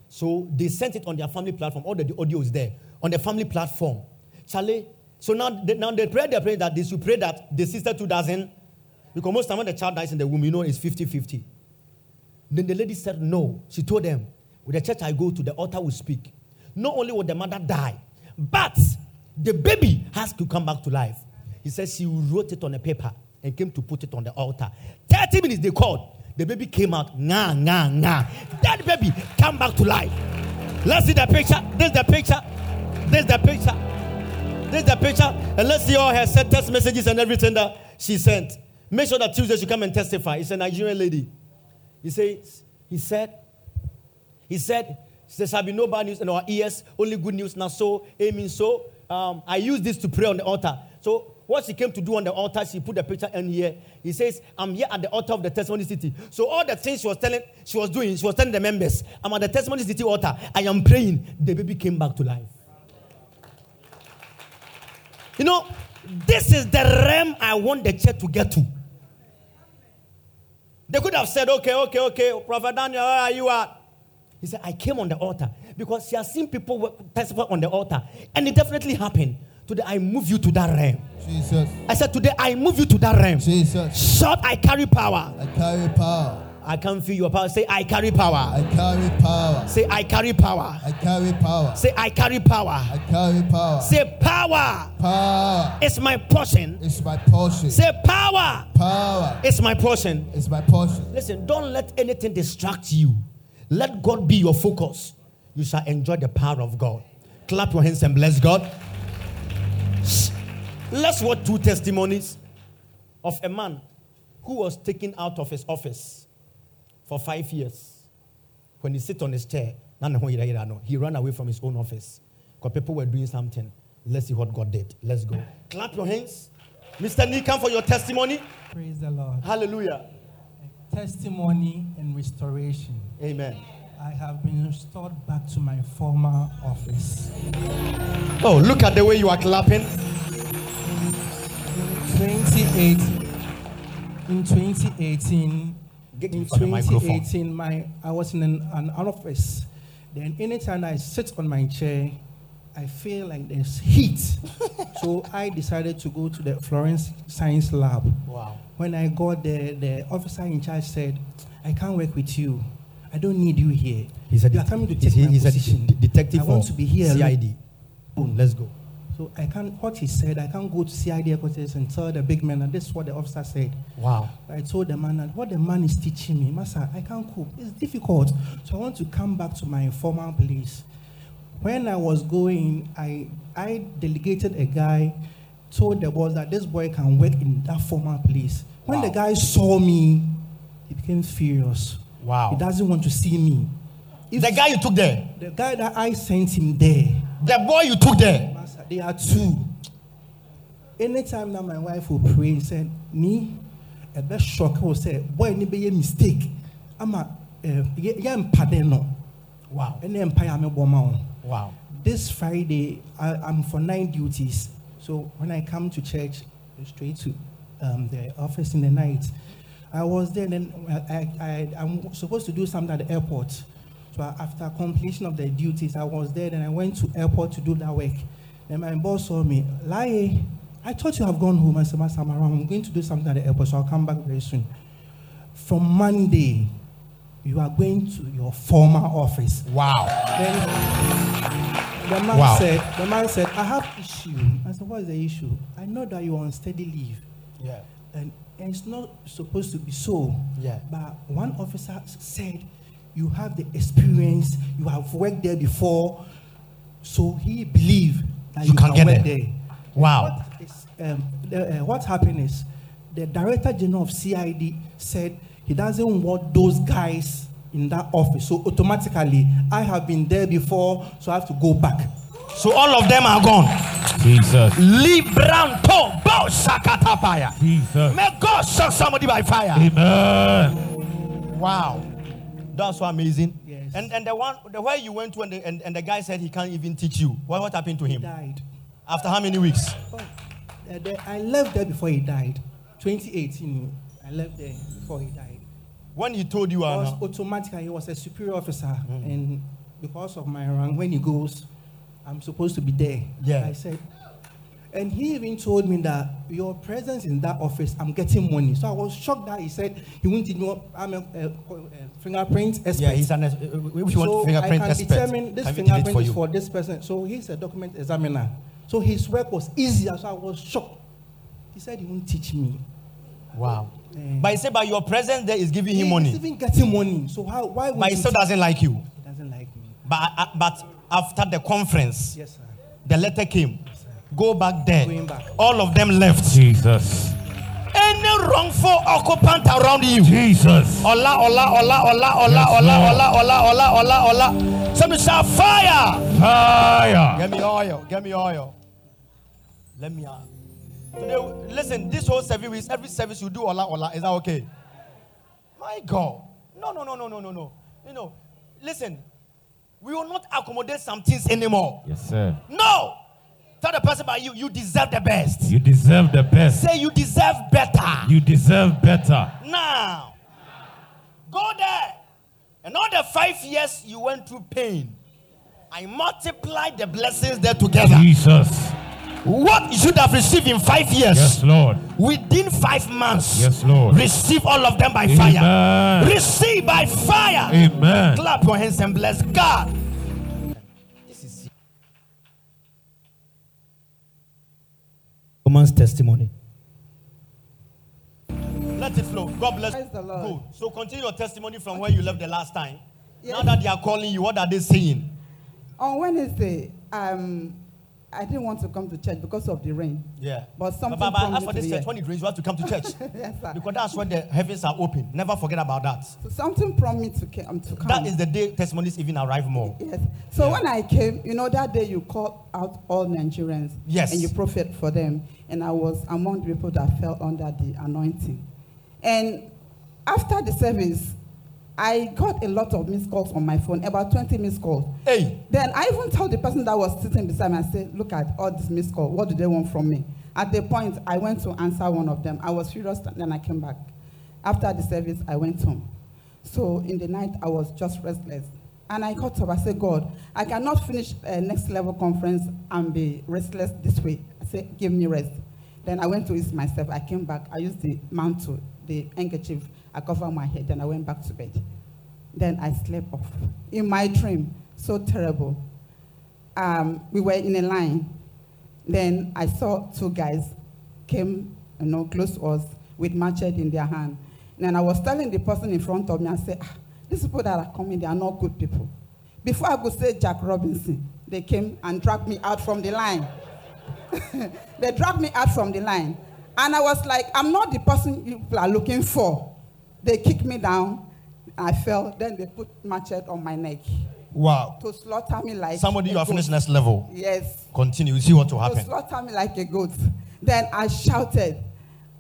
So they sent it on their family platform. All the, audio is there on the family platform. Charlie. So now, they, now they pray, they pray that they should pray that the sister too doesn't. Because most time when the child dies in the womb, you know it's 50 50. Then the lady said, No. She told them, With the church I go to, the altar will speak. Not only will the mother die, but the baby has to come back to life. He says she wrote it on a paper and came to put it on the altar. 30 minutes they called. The baby came out. Nga, nga, nga. That baby come back to life. Let's see the picture. This is the picture. This is the picture. This is the picture. And let's see all her sent text messages and everything that she sent. Make sure that Tuesday she come and testify. It's a Nigerian lady. He says, he said, he said, there shall be no bad news in our ears, only good news. Now, so, amen. So, um, I use this to pray on the altar. So, what she came to do on the altar, she put the picture in here. He says, I'm here at the altar of the Testimony City. So, all the things she was telling, she was doing, she was telling the members, I'm at the Testimony City altar. I am praying. The baby came back to life. You know, this is the realm I want the church to get to. They could have said, okay, okay, okay, Prophet Daniel, where are you at? He said, I came on the altar because he has seen people testify on the altar. And it definitely happened. Today, I move you to that realm. Jesus. I said, today, I move you to that realm. Jesus. Shout, I carry power. I carry power. I can feel your power. Say, I carry power. I carry power. Say, I carry power. I carry power. Say, I carry power. I carry power. Say, power Power is my portion. It's my portion. Say, power Power It's my portion. It's my portion. Listen, don't let anything distract you. Let God be your focus. You shall enjoy the power of God. Clap your hands and bless God. Let's watch two testimonies of a man who was taken out of his office for five years. When he sit on his chair, he ran away from his own office because people were doing something. Let's see what God did. Let's go. Clap your hands. Mr. Come for your testimony. Praise the Lord. Hallelujah. Testimony and restoration. Amen. I have been restored back to my former office. Oh, look at the way you are clapping. 28 in 2018 Get in on the 2018 my I was in an, an office then anytime I sit on my chair I feel like there's heat <laughs> so I decided to go to the Forensic Science Lab Wow. when I got there the officer in charge said I can't work with you I don't need you here He's a, you are coming to he's, he's a de- detective I want to be here. CID. Boom, let's go. So I can't, what he said, I can't go to CID headquarters and tell the big man, and this is what the officer said. Wow. I told the man that what the man is teaching me, Master, I can't cope. It's difficult. So I want to come back to my former place. When I was going, I, I delegated a guy, told the boss that this boy can work in that former place. When the guy saw me, he became furious. Wow. He doesn't want to see me. If The guy you took there, the guy that I sent him there, the boy you took there. Master, they are two. Anytime that my wife will pray, said, me, a best shock will say, boy, ni be a mistake. I'm a, yeah, no. Wow. And then empire me bomb Wow. This Friday, I, I'm for nine duties. So when I come to church, straight to um, the office in the night, I was there. Then I, I, I'm supposed to do something at the airport. So after completion of the duties, I was there. Then I went to airport to do that work. Then my boss saw me. Lie, I thought you have gone home. I said, Master, I'm going to do something at the airport, so I'll come back very soon. From Monday, you are going to your former office. Wow. Then the man Wow. said, the man said, I have issue. I said, what is the issue? I know that you're on steady leave. Yeah. And, and it's not supposed to be so. Yeah. But one officer said, you have the experience, you have worked there before, so he believed that You you, can can, get work there. there. Wow. What, is, um, the, uh, what happened is the director general of CID said he doesn't want those guys in that office. So automatically, I have been there before, so I have to go back. So all of them are gone. Jesus. Libranto bo sakatapaya. Jesus. May God shock somebody by fire. Amen. Wow. That's so amazing. Yes. And and the one the where you went to and the, and, and the guy said he can't even teach you. What what happened to He him? died. After how many weeks? Oh, the- I left there before he died. 2018, I left there before he died. When he told you Because now, automatically he was a superior officer, Mm. and because of my rank, when he goes, I'm supposed to be there. Yeah. I said, and he even told me that your presence in that office, I'm getting money. So I was shocked that he said he won't know I'm a, a, a fingerprint expert. yeah, he's an uh, which so one fingerprint I can expert. determine this delete fingerprint for is for this person. So he's a document examiner. So his work was easier. So I was shocked. He said he won't teach me. Wow. Eh. But he said, but your presence there is giving him He's money. even getting money. So how? Why But he still doesn't like you. He doesn't like me. But uh, but after the conference, Yes, sir. the letter came. Go back there. Going back. All of them left. Jesus. Any wrongful occupant around you. Jesus. Ola, ola, ola, ola, ola, Yes, ola, ola, ola, ola, ola, ola. Somebody shout fire. Fire. Get me oil. Get me oil. Let me out. Today, listen, this whole seven weeks, every service you do ola, ola. Is that okay? My God. No, no, no, no, no, no, no. You know, listen, we will not accommodate some things anymore. Yes, sir. No. Tell the person about you, you deserve the best. You deserve the best. Say you deserve better. You deserve better. Now, go there. And all the five years you went through pain, I multiplied the blessings there together. Jesus. What you should have received in five years, Yes, Lord. within five months, Yes, Lord. receive all of them by fire. Receive by fire. Amen. Clap your hands and bless God. This is woman's testimony. Let it flow. God bless Praise the Lord. Good. So continue your testimony from where you left the last time. Now Yes. that they are calling you, what are they saying? On Wednesday, um, I didn't want to come to church because of the rain. Yeah. But something but, but prompted as for this church, when it rains, you have to come to church. <laughs> Yes, sir. because that's when the heavens are open. Never forget about that. So something prompted me to, um, to come. That is the day testimonies even arrive more. Yes. So when I came, you know, that day you called out all Nigerians. Yes. And you prophet for them. And I was among the people that fell under the anointing. And after the service, I got a lot of missed calls on my phone, about 20 missed calls. Hey, Then I even told the person that was sitting beside me, I said, look at all this missed call. What do they want from me? At the point, I went to answer one of them. I was furious, then I came back. After the service, I went home. So in the night, I was just restless. And I got up, I said, God, I cannot finish a next level conference and be restless this way. I said, give me rest. Then I went to ease myself. I came back. I used the mantle, the handkerchief. I covered my head. and I went back to bed. Then I slept off. In my dream, so terrible. Um, we were in a line. Then I saw two guys came, you know, close to us with machete in their hand. Then I was telling the person in front of me, I said, ah, these people that are coming, they are not good people. Before I could say Jack Robinson, they came and dragged me out from the line. <laughs> they dragged me out from the line. And I was like, I'm not the person you are looking for. They kicked me down. I fell. Then they put machete on my neck wow. to slaughter me like Somebody you are finished next level. Yes, Continue. You see what will to happen. slaughter me like a goat. Then I shouted,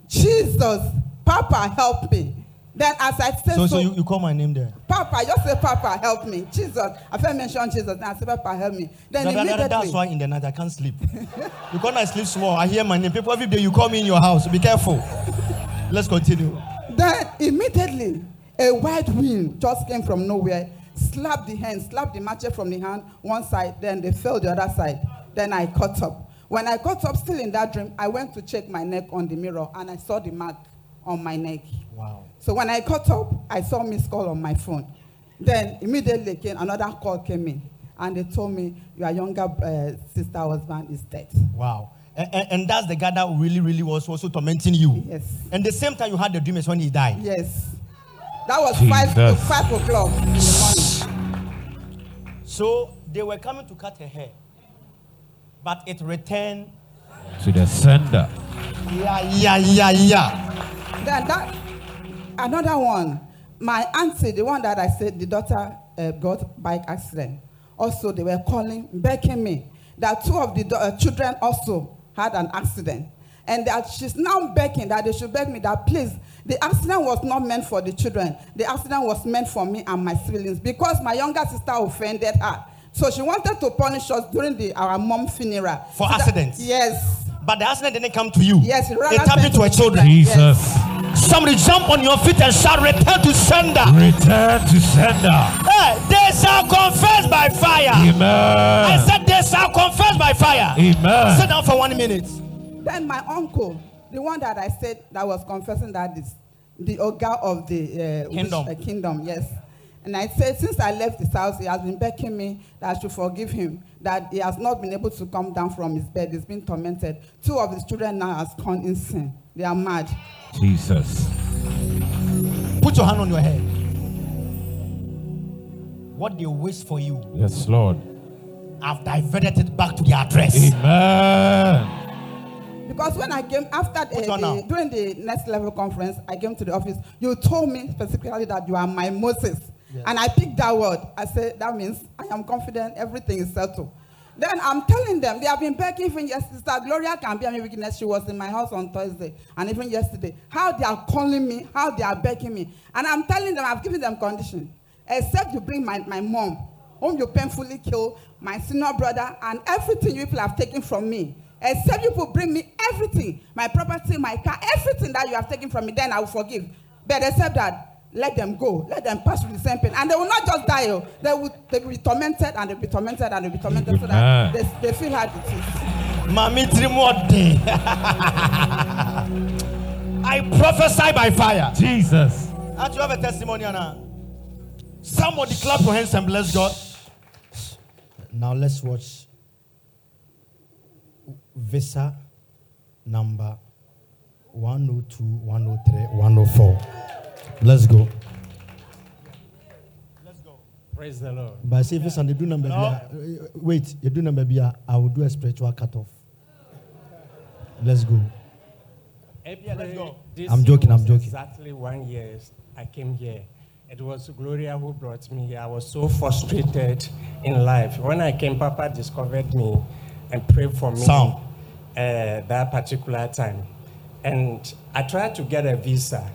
Jesus, Papa, help me. Then as I said, So, so, so you, you call my name there. Papa, just say, Papa, help me. Jesus, I first mentioned Jesus, then I said, Papa, help me. Then That- that- that- immediately, that's why in the night I can't sleep. <laughs> because I sleep small, I hear my name. People every day you call me in your house. Be careful. <laughs> Let's continue. then immediately, a white wind just came from nowhere, slapped the hand, slapped the machete from the hand, one side, then they fell the other side. Then I caught up. When I got up still in that dream, I went to check my neck on the mirror and I saw the mark on my neck. Wow. So when I got up, I saw missed call on my phone. Then immediately came another call came in, and they told me your younger uh, sister husband is dead. Wow. And, and, and that's the guy that really, really was also tormenting you. Yes. And the same time you had the dream is when he died. Yes, that was five Jesus. five o'clock in the morning. So they were coming to cut her hair. But it returned. To the sender. Yeah, yeah, yeah, yeah. Then that another one, my auntie, the one that I said the daughter uh, got bike accident. Also, they were calling, begging me that two of the uh, children also had an accident, and that she's now begging that they should beg me that please, the accident was not meant for the children. The accident was meant for me and my siblings because my younger sister offended her. So she wanted to punish us during the our mom funeral. For So that- accidents? yes. But the accident didn't come to you. Yes, it it happened to her children. Jesus. Somebody jump on your feet and shout, return to sender. Return to sender. Hey, they shall confess by fire. I Amen. said they shall confess by fire. Sit Amen. down for one minute. Then my uncle, the one that I said that was confessing that is the Oga of the uh, Kingdom. Which, uh, kingdom, yes. And I said, since I left his house, he has been begging me that I should forgive him, that he has not been able to come down from his bed. He's been tormented. Two of his children now has gone insane. They are mad. Jesus. Put your hand on your head. What they wish for you, Yes, Lord. I've diverted it back to the address. Amen. Because when I came after the, the- during the next level conference, I came to the office. You told me specifically that you are my Moses, and I picked that word. I said that means I am confident everything is settled. Then I'm telling them they have been begging even yesterday. Sister Gloria can be a witness. She was in my house on Thursday and even yesterday. How they are calling me, how they are begging me, and I'm telling them I've given them condition, except you bring my, my mom, whom you painfully kill, my senior brother, and everything you people have taken from me. Except you people bring me everything, my property, my car, everything that you have taken from me, then I will forgive. But except that, let them go, let them pass through the same pain. And they will not just die, oh. they, will, they will be tormented and they'll be tormented and they'll be tormented so that they, they feel how it is. Mami Trimode. <laughs> I prophesy by fire. Jesus. Don't you have a testimony, Anna? Somebody clap your hands and bless God. Now let's watch visa number 102, 103, 104. Let's go. Let's go. Praise the Lord. But see, if it's on the do number, bia- uh, wait, you do number, bia, I will do a spiritual cutoff. Let's go. April, this I'm joking, was I'm joking. Exactly one year I came here. It was Gloria who brought me here. I was so frustrated in life. When I came, Papa discovered me and prayed for me Sound. uh, that particular time. And I tried to get a visa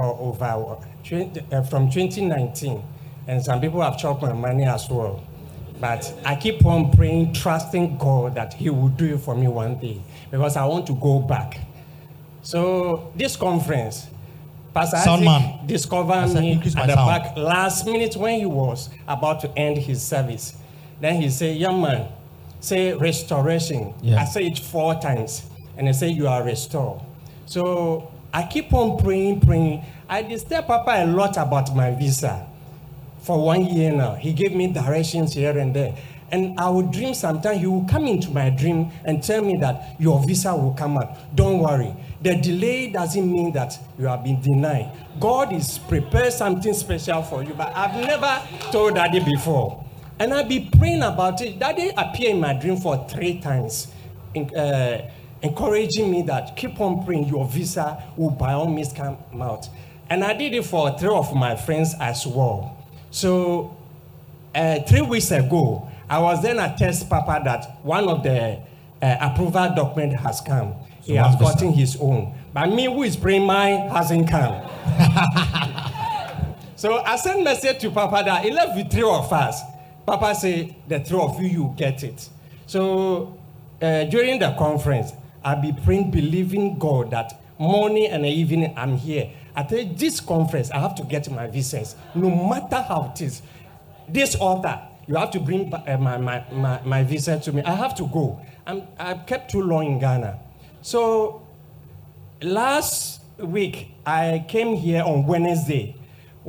for over 20, uh, from 2019. And some people have chopped my money as well. But I keep on praying, trusting God that He will do it for me one day because I want to go back. So this conference, Pastor Sound Isaac discovered me at the sound." back last minute when he was about to end his service. Then he said, young man, say restoration. Yeah. I say it four times. And I said, you are restored. So I keep on praying, praying. I disturb Papa a lot about my visa for one year now. He gave me directions here and there. And I would dream sometimes he will come into my dream and tell me that your visa will come out. Don't worry. The delay doesn't mean that you have been denied. God is prepared something special for you, but I've never told Daddy before. And I've been praying about it. Daddy appeared in my dream for three times, uh, encouraging me that keep on praying, your visa will by all means come out. And I did it for three of my friends as well. So uh, three weeks ago, I was then a test Papa that one of the uh, approval document has come. He has gotten his own. But me, who is praying, mine hasn't come. <laughs> so I sent message to Papa that he left with three of us. Papa said, the three of you, you get it. So uh, during the conference, I'll be praying, believing God that morning and evening I'm here. I you, this conference, I have to get my visas, no matter how it is. This altar, you have to bring uh, my, my, my, my visa to me. I have to go. I'm, I've kept too long in Ghana. So last week, I came here on Wednesday.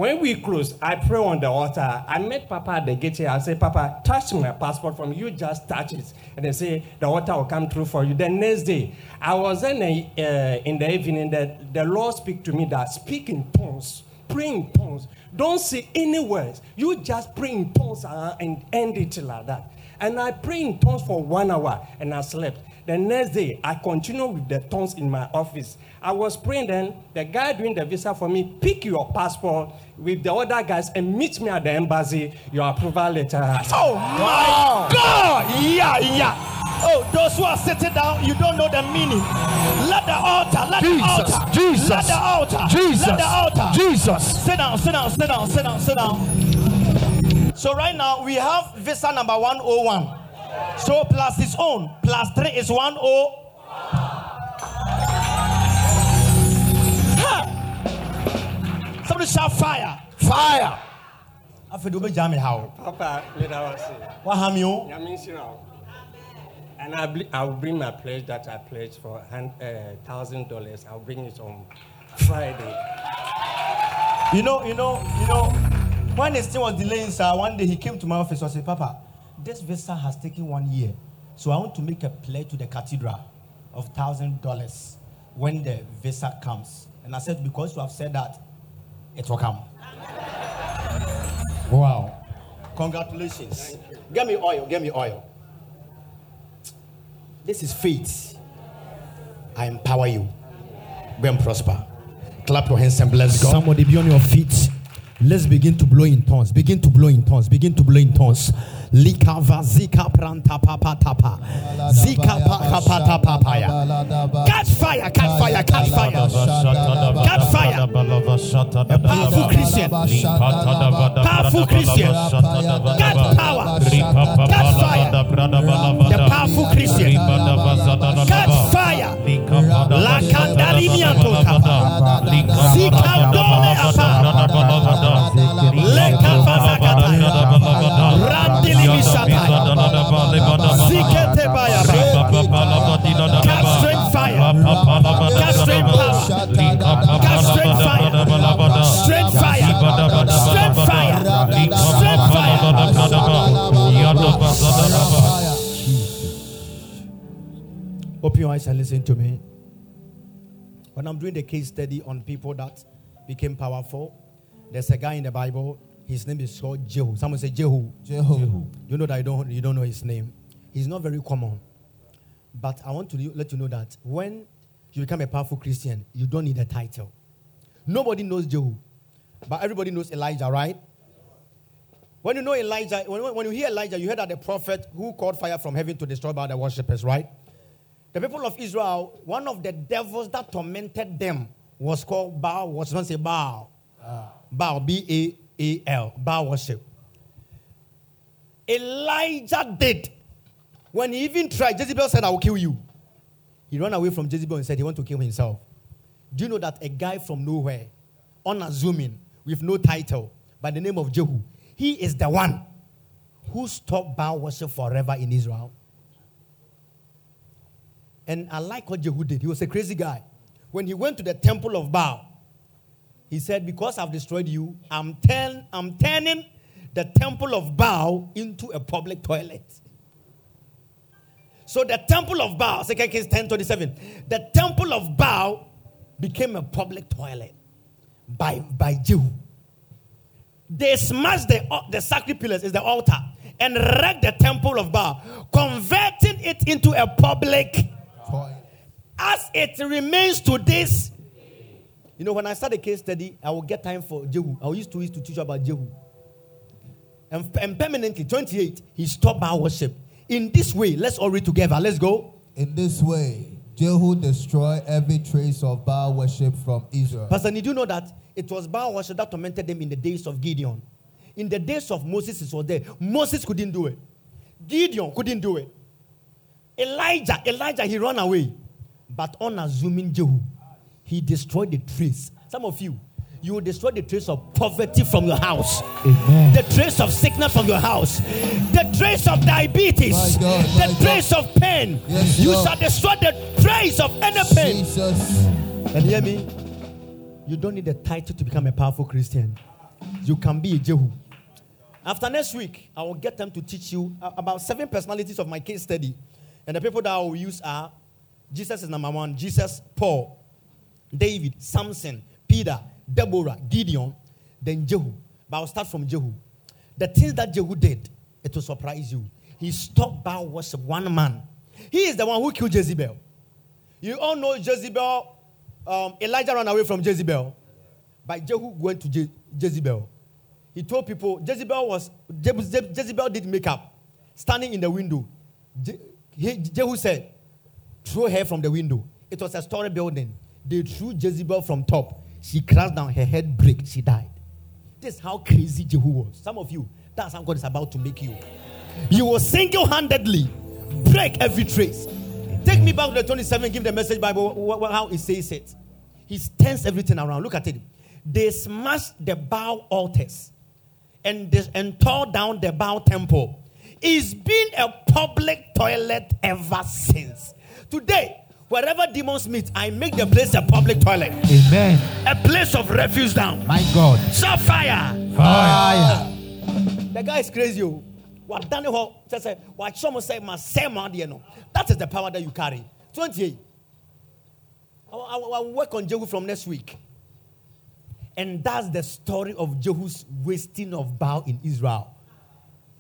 When we closed, I pray on the altar. I met Papa at the gate here. I said, Papa, touch my passport from you, just touch it. And they say, the altar will come through for you. The next day, I was in, a, uh, in the evening, that the Lord speak to me that speak in tongues, pray in tongues. Don't say any words. You just pray in tongues uh, and end it like that. And I pray in tongues for one hour and I slept. The next day, I continued with the tongues in my office. I was praying then, the guy doing the visa for me, pick your passport with the other guys and meet me at the embassy, your approval letter. Oh my God! Yeah, yeah. Oh, those who are sitting down, you don't know the meaning. Let the altar, let Jesus, the altar, Jesus, let the altar, Jesus, let the altar. Jesus. Sit down, sit down, sit down, sit down, sit down. So right now we have visa number 101. So plus its own, plus three is 10. Ha! Somebody shout fire. Fire. After the jam how? Papa, let us see. What have you? Yamin Shirao. And I bl- I'll bring my pledge that I pledged for uh, thousand dollars. I'll bring it on Friday. You know, you know, you know, when this thing was delaying, sir, one day he came to my office I said, Papa, this visa has taken one year. So I want to make a pledge to the cathedral of thousand dollars when the visa comes. And I said, because you have said that, it will come. Wow. Congratulations. Get me oil, get me oil. This is faith. I empower you. Go and prosper. Clap your hands and bless God. Somebody be on your feet. Let's begin to blow in tongues. Begin to blow in tongues. Begin to blow in tongues. Likava zika pranta papa tapa. Zika pa papa papaya. Catch fire, catch fire, catch fire. Catch fire. A powerful Christian. Powerful Christian. Catch power. Catch fire. The powerful Christian. Catch fire. La candalimia tokapa. Zika vazakata. Fire. Fire. Fire. Fire. Fire. Open your eyes and listen to me. When I'm doing the case study on people that became powerful, there's a guy in the Bible. His name is called Jehu. Someone say Jehu. Jehu. You know that you don't, you don't know his name. He's not very common. But I want to let you know that when you become a powerful Christian, you don't need a title. Nobody knows Jehu, but everybody knows Elijah, right? When you know Elijah, when, when you hear Elijah, you heard that the prophet who called fire from heaven to destroy all the worshippers, right? The people of Israel, one of the devils that tormented them was called Baal, was not say Baal. Ah. Baal, B A L, Baal worship. Elijah did. When he even tried, Jezebel said, I will kill you. He ran away from Jezebel and said he want to kill himself. Do you know that a guy from nowhere, unassuming, with no title, by the name of Jehu, he is the one who stopped Baal worship forever in Israel? And I like what Jehu did. He was a crazy guy. When he went to the temple of Baal, he said, Because I've destroyed you, I'm, turn, I'm turning the temple of Baal into a public toilet. So the temple of Baal, 2 Kings 10 27, the temple of Baal became a public toilet by, by Jehu. They smashed the, uh, the sacred pillars, is the altar, and wrecked the temple of Baal, converting it into a public toilet. as it remains to this. You know, when I start a case study, I will get time for Jehu. I used to used to teach about Jehu. And, and permanently, 28, he stopped Baal worship. In this way, let's all read together. Let's go. In this way, Jehu destroyed every trace of Baal worship from Israel. Pastor, did you know that it was Baal worship that tormented them in the days of Gideon? In the days of Moses, it was there. Moses couldn't do it. Gideon couldn't do it. Elijah, Elijah, he ran away. But on unassuming Jehu, he destroyed the trace. Some of you, you will destroy the trace of poverty from your house, Amen. the trace of sickness from your house, the trace of diabetes, God, the trace of pain. Yes, you Lord. shall destroy the trace of any pain. Jesus. And hear me, you don't need a title to become a powerful Christian. You can be a Jehu. After next week, I will get them to teach you about seven personalities of my case study. And the people that I will use are Jesus is number one, Jesus, Paul, David, Samson, Peter, Deborah, Gideon, then Jehu. But I'll start from Jehu. The things that Jehu did, it will surprise you. He stopped Baal worship, one man. He is the one who killed Jezebel. You all know Jezebel, um, Elijah ran away from Jezebel. But Jehu went to Je- Jezebel. He told people, Jezebel was, Je- Je- Jezebel did makeup, standing in the window. Je- he- Jehu said, throw her from the window. It was a story building. They threw Jezebel from top. She crashed down, her head break, she died. This is how crazy Jehu was. Some of you, that's how God is about to make you. You will single handedly break every trace. Take me back to the 27, give the message Bible how it says it. He turns everything around. Look at it. They smashed the Baal altars and, they, and tore down the Baal temple. It's been a public toilet ever since. Today, wherever demons meet, I make the place a public toilet, Amen. a place of refuse down. My God. So fire. Fire. The guy is crazy. oh. What done it? Just say what someone say my same. No, that is the power that you carry. Twenty-eight. I will- I I will work on Jehu from next week, and that's the story of Jehu's wasting of Baal in Israel.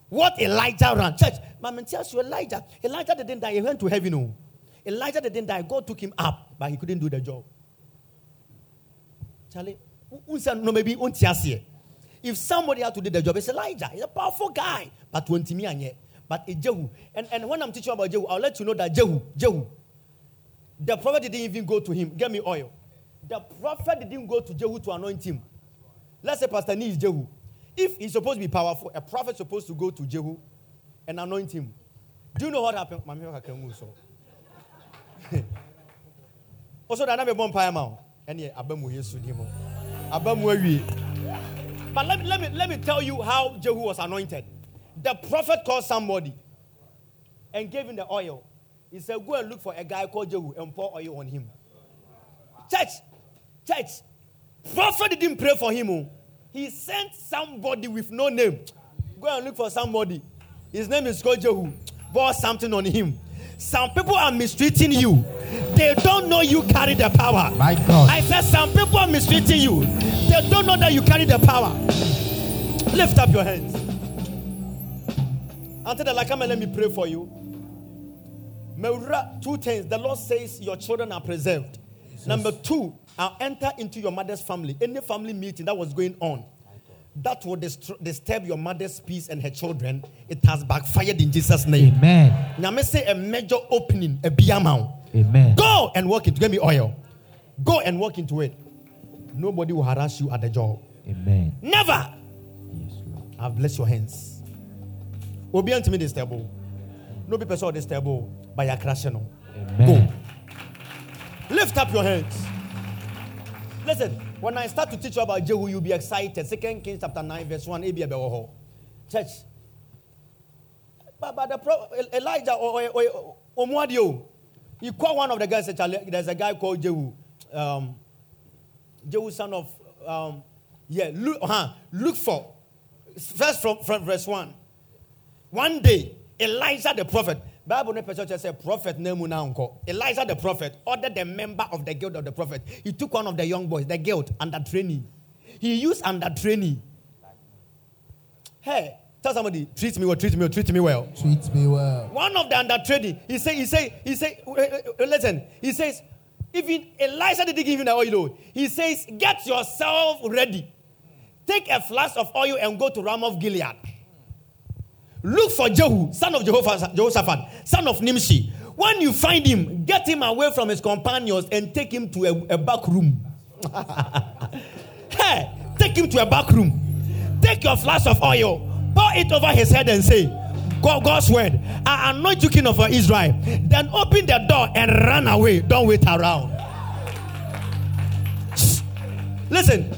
What Elijah ran, church. My man tells you, Elijah. Elijah didn't die. He went to heaven. No, Elijah didn't die. God took him up, but he couldn't do the job. Charlie, no maybe. If somebody had to do the job, it's Elijah. He's a powerful guy, but twenty me. But Jehu, and, and when I'm teaching about Jehu, I'll let you know that Jehu, Jehu, the prophet didn't even go to him. Get me oil. The prophet didn't go to Jehu to anoint him. Let's say Pastor Nee is Jehu. If he's supposed to be powerful, a prophet supposed to go to Jehu and anoint him. Do you know what happened? Mami, I can move so. Also, that never bomb pie And yeah, abamu yesu dimo. Abamu awie. But let me, let me let me tell you how Jehu was anointed. The prophet called somebody and gave him the oil. He said, Go and look for a guy called Jehu and pour oil on him. Church, church, prophet didn't pray for him. oh. He sent somebody with no name. Go and look for somebody. His name is called Jehu. Pour something on him. Some people are mistreating you. They don't know you carry the power. My God. I said some people are mistreating you. They don't know that you carry the power. Lift up your hands. Until the Lord come and let me pray for you. Two things. The Lord says your children are preserved. Number two, I'll enter into your mother's family. Any family meeting that was going on that will distro- disturb your mother's peace and her children, it has backfired in Jesus' name. Amen. Now, me say a major opening, a biamount. Amen. Go and walk into. it. Give me oil. Go and walk into it. Nobody will harass you at the job. Amen. Never. Yes, Lord. I've blessed your hands. Obi antimi disturb. No be person disturb by your crashing. Go lift up your hands. Listen, when I start to teach you about Jehu, you'll be excited. Second Kings chapter 9, verse 1. Ebi ebe. Church. But, but the pro, Elijah or, or, or, called one of the guys. said, "Charlie, There's a guy called Jehu. Um, Jehu, son of, um, yeah, look, uh look for. First from, from verse 1. One day, Elijah the prophet, Bible ne person say prophet name na unko. Elijah the prophet ordered the member of the guild of the prophet. He took one of the young boys, the guild, under training. He used under training. Hey, tell somebody, treat me well, treat me well, treat me well. Treat me well. One of the under training, he say, he say, he say, uh, uh, uh, listen, he says, even Elijah didn't give him the oil. He says, get yourself ready. Take a flask of oil and go to Ramoth Gilead. Look for Jehu, son of Jehoshaphat, son of Nimshi. When you find him, get him away from his companions and take him to a, a back room. <laughs> hey, take him to a back room. Take your flask of oil, pour it over his head, and say, God, God's word, I anoint you king of Israel. Then open the door and run away. Don't wait around. Listen,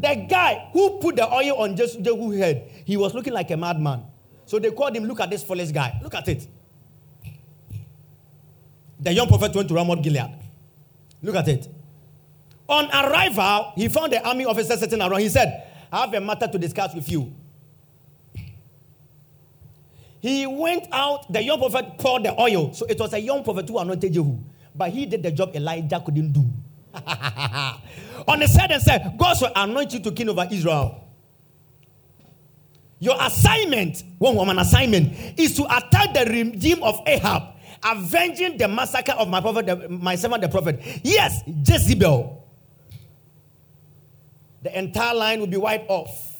The guy who put the oil on Jehu's head, he was looking like a madman. So they called him, look at this foolish guy. Look at it. The young prophet went to Ramoth Gilead. Look at it. On arrival, he found the army officer sitting around. He said, I have a matter to discuss with you. He went out, the young prophet poured the oil. So it was a young prophet who anointed Jehu. But he did the job Elijah couldn't do. <laughs> On the side and said, God will anoint you to king over Israel. Your assignment, one woman assignment, is to attack the regime of Ahab, avenging the massacre of my prophet, the- my servant, the prophet. Yes, Jezebel. The entire line will be wiped off.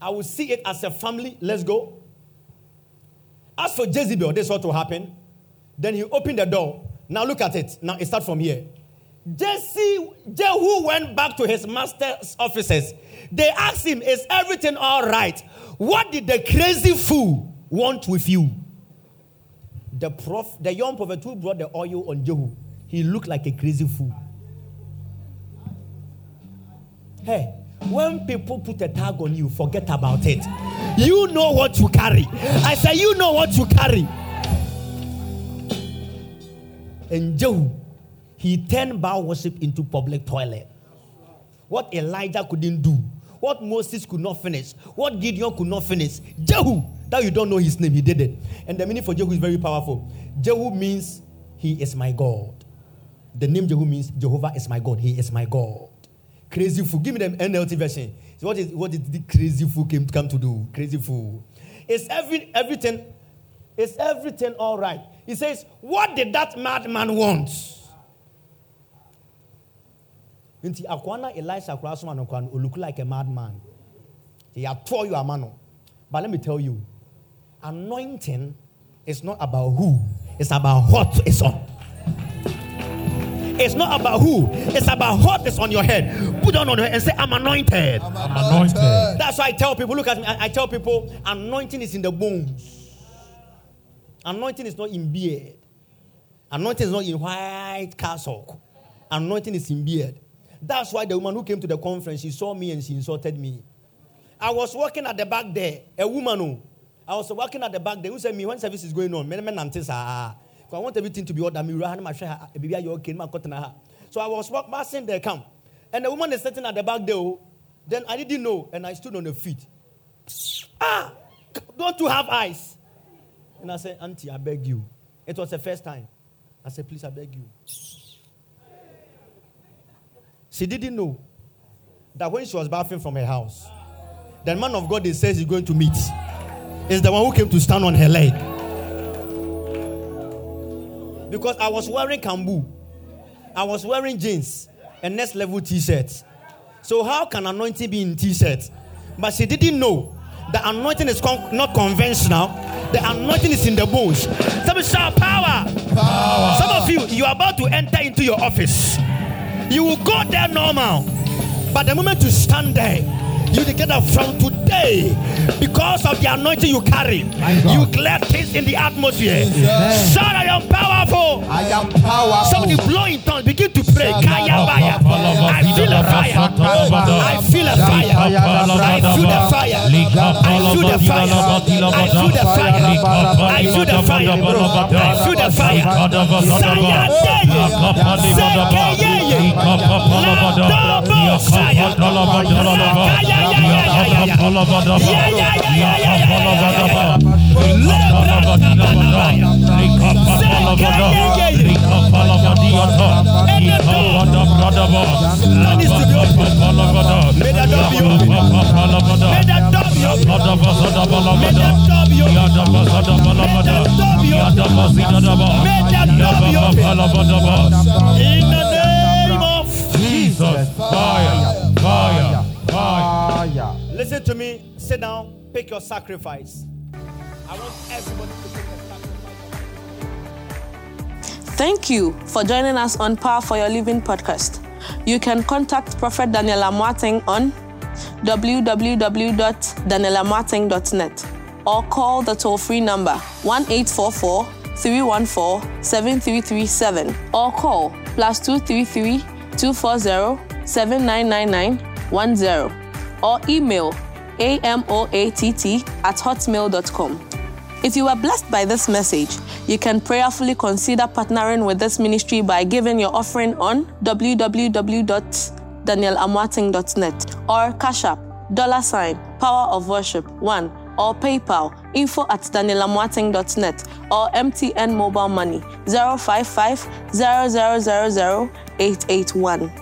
I will see it as a family. Let's go. As for Jezebel, this is what will happen. Then he opened the door. Now look at it. Now it starts from here. Jesse, Jehu went back to his master's offices. They asked him, Is everything all right? What did the crazy fool want with you? The prof, the young prophet who brought the oil on Jehu, he looked like a crazy fool. Hey, when people put a tag on you, forget about it. You know what you carry. I say, You know what you carry. And Jehu, he turned Baal worship into public toilet. What Elijah couldn't do, what Moses could not finish, what Gideon could not finish, Jehu, that you don't know his name, he did it. And the meaning for Jehu is very powerful. Jehu means he is my God. The name Jehu means Jehovah is my God. He is my God. Crazy fool. Give me the NLT version. So what is what did the crazy fool came come to do? Crazy fool. Is every everything is everything all right? He says, What did that madman want? Nti akwana Elisha koraa so ma no koraa no, olook like a madman. He had told you a. But let me tell you, anointing is not about who, it's about what is on. It's not about who, it's about what is on your head. Put on on your head and say, I'm anointed. I'm anointed. anointed. That's why I tell people, look at me, I, I tell people, anointing is in the bones. Anointing is not in beard. Anointing is not in white cassock. Anointing is in beard. That's why the woman who came to the conference, she saw me and she insulted me. I was walking at the back there, a woman who I was walking at the back there who said me when service is going on, men men ah. I want everything to be ordered. So I was walk passing there come. And the woman is sitting at the back there. oh. Then I didn't know and I stood on the feet. Ah, don't you have eyes? And I said, Auntie, I beg you. It was the first time. I said, please, I beg you. She didn't know that when she was bathing from her house, the man of God they says he's going to meet is the one who came to stand on her leg. Because I was wearing kambu, I was wearing jeans and next level t-shirts. So how can anointing be in t-shirts? But she didn't know the anointing is con- not conventional. The anointing is in the bones. Some shout power. Power. Some of you, you are about to enter into your office. You will go there normal. But the moment you stand there, you declare from today, because of the anointing you carry, you clear things in the atmosphere. Yes. I am powerful. I am powerful. Somebody blow in tongues, begin to pray. Kaya baya. I feel a fire. I feel a fire. I feel the fire. I feel the fire. I feel the fire. I feel the fire. I feel the fire. Saya deye. In the name fire, fire, fire. Fire. Listen to me. Sit down. Pick your sacrifice. I want everybody to pick a sacrifice. Thank you for joining us on Power for Your Living podcast. You can contact Prophet Daniel Amoateng on www.danielamoateng.net or call the toll free number 1 314 7337 or call plus 233 240 7999 or email amoatt at hotmail.com. If you were blessed by this message, you can prayerfully consider partnering with this ministry by giving your offering on www.danielamoateng.net or Cash App, dollar sign, Power of Worship 1 or PayPal, info at danielamoateng.net or MTN Mobile Money 055 0000 881.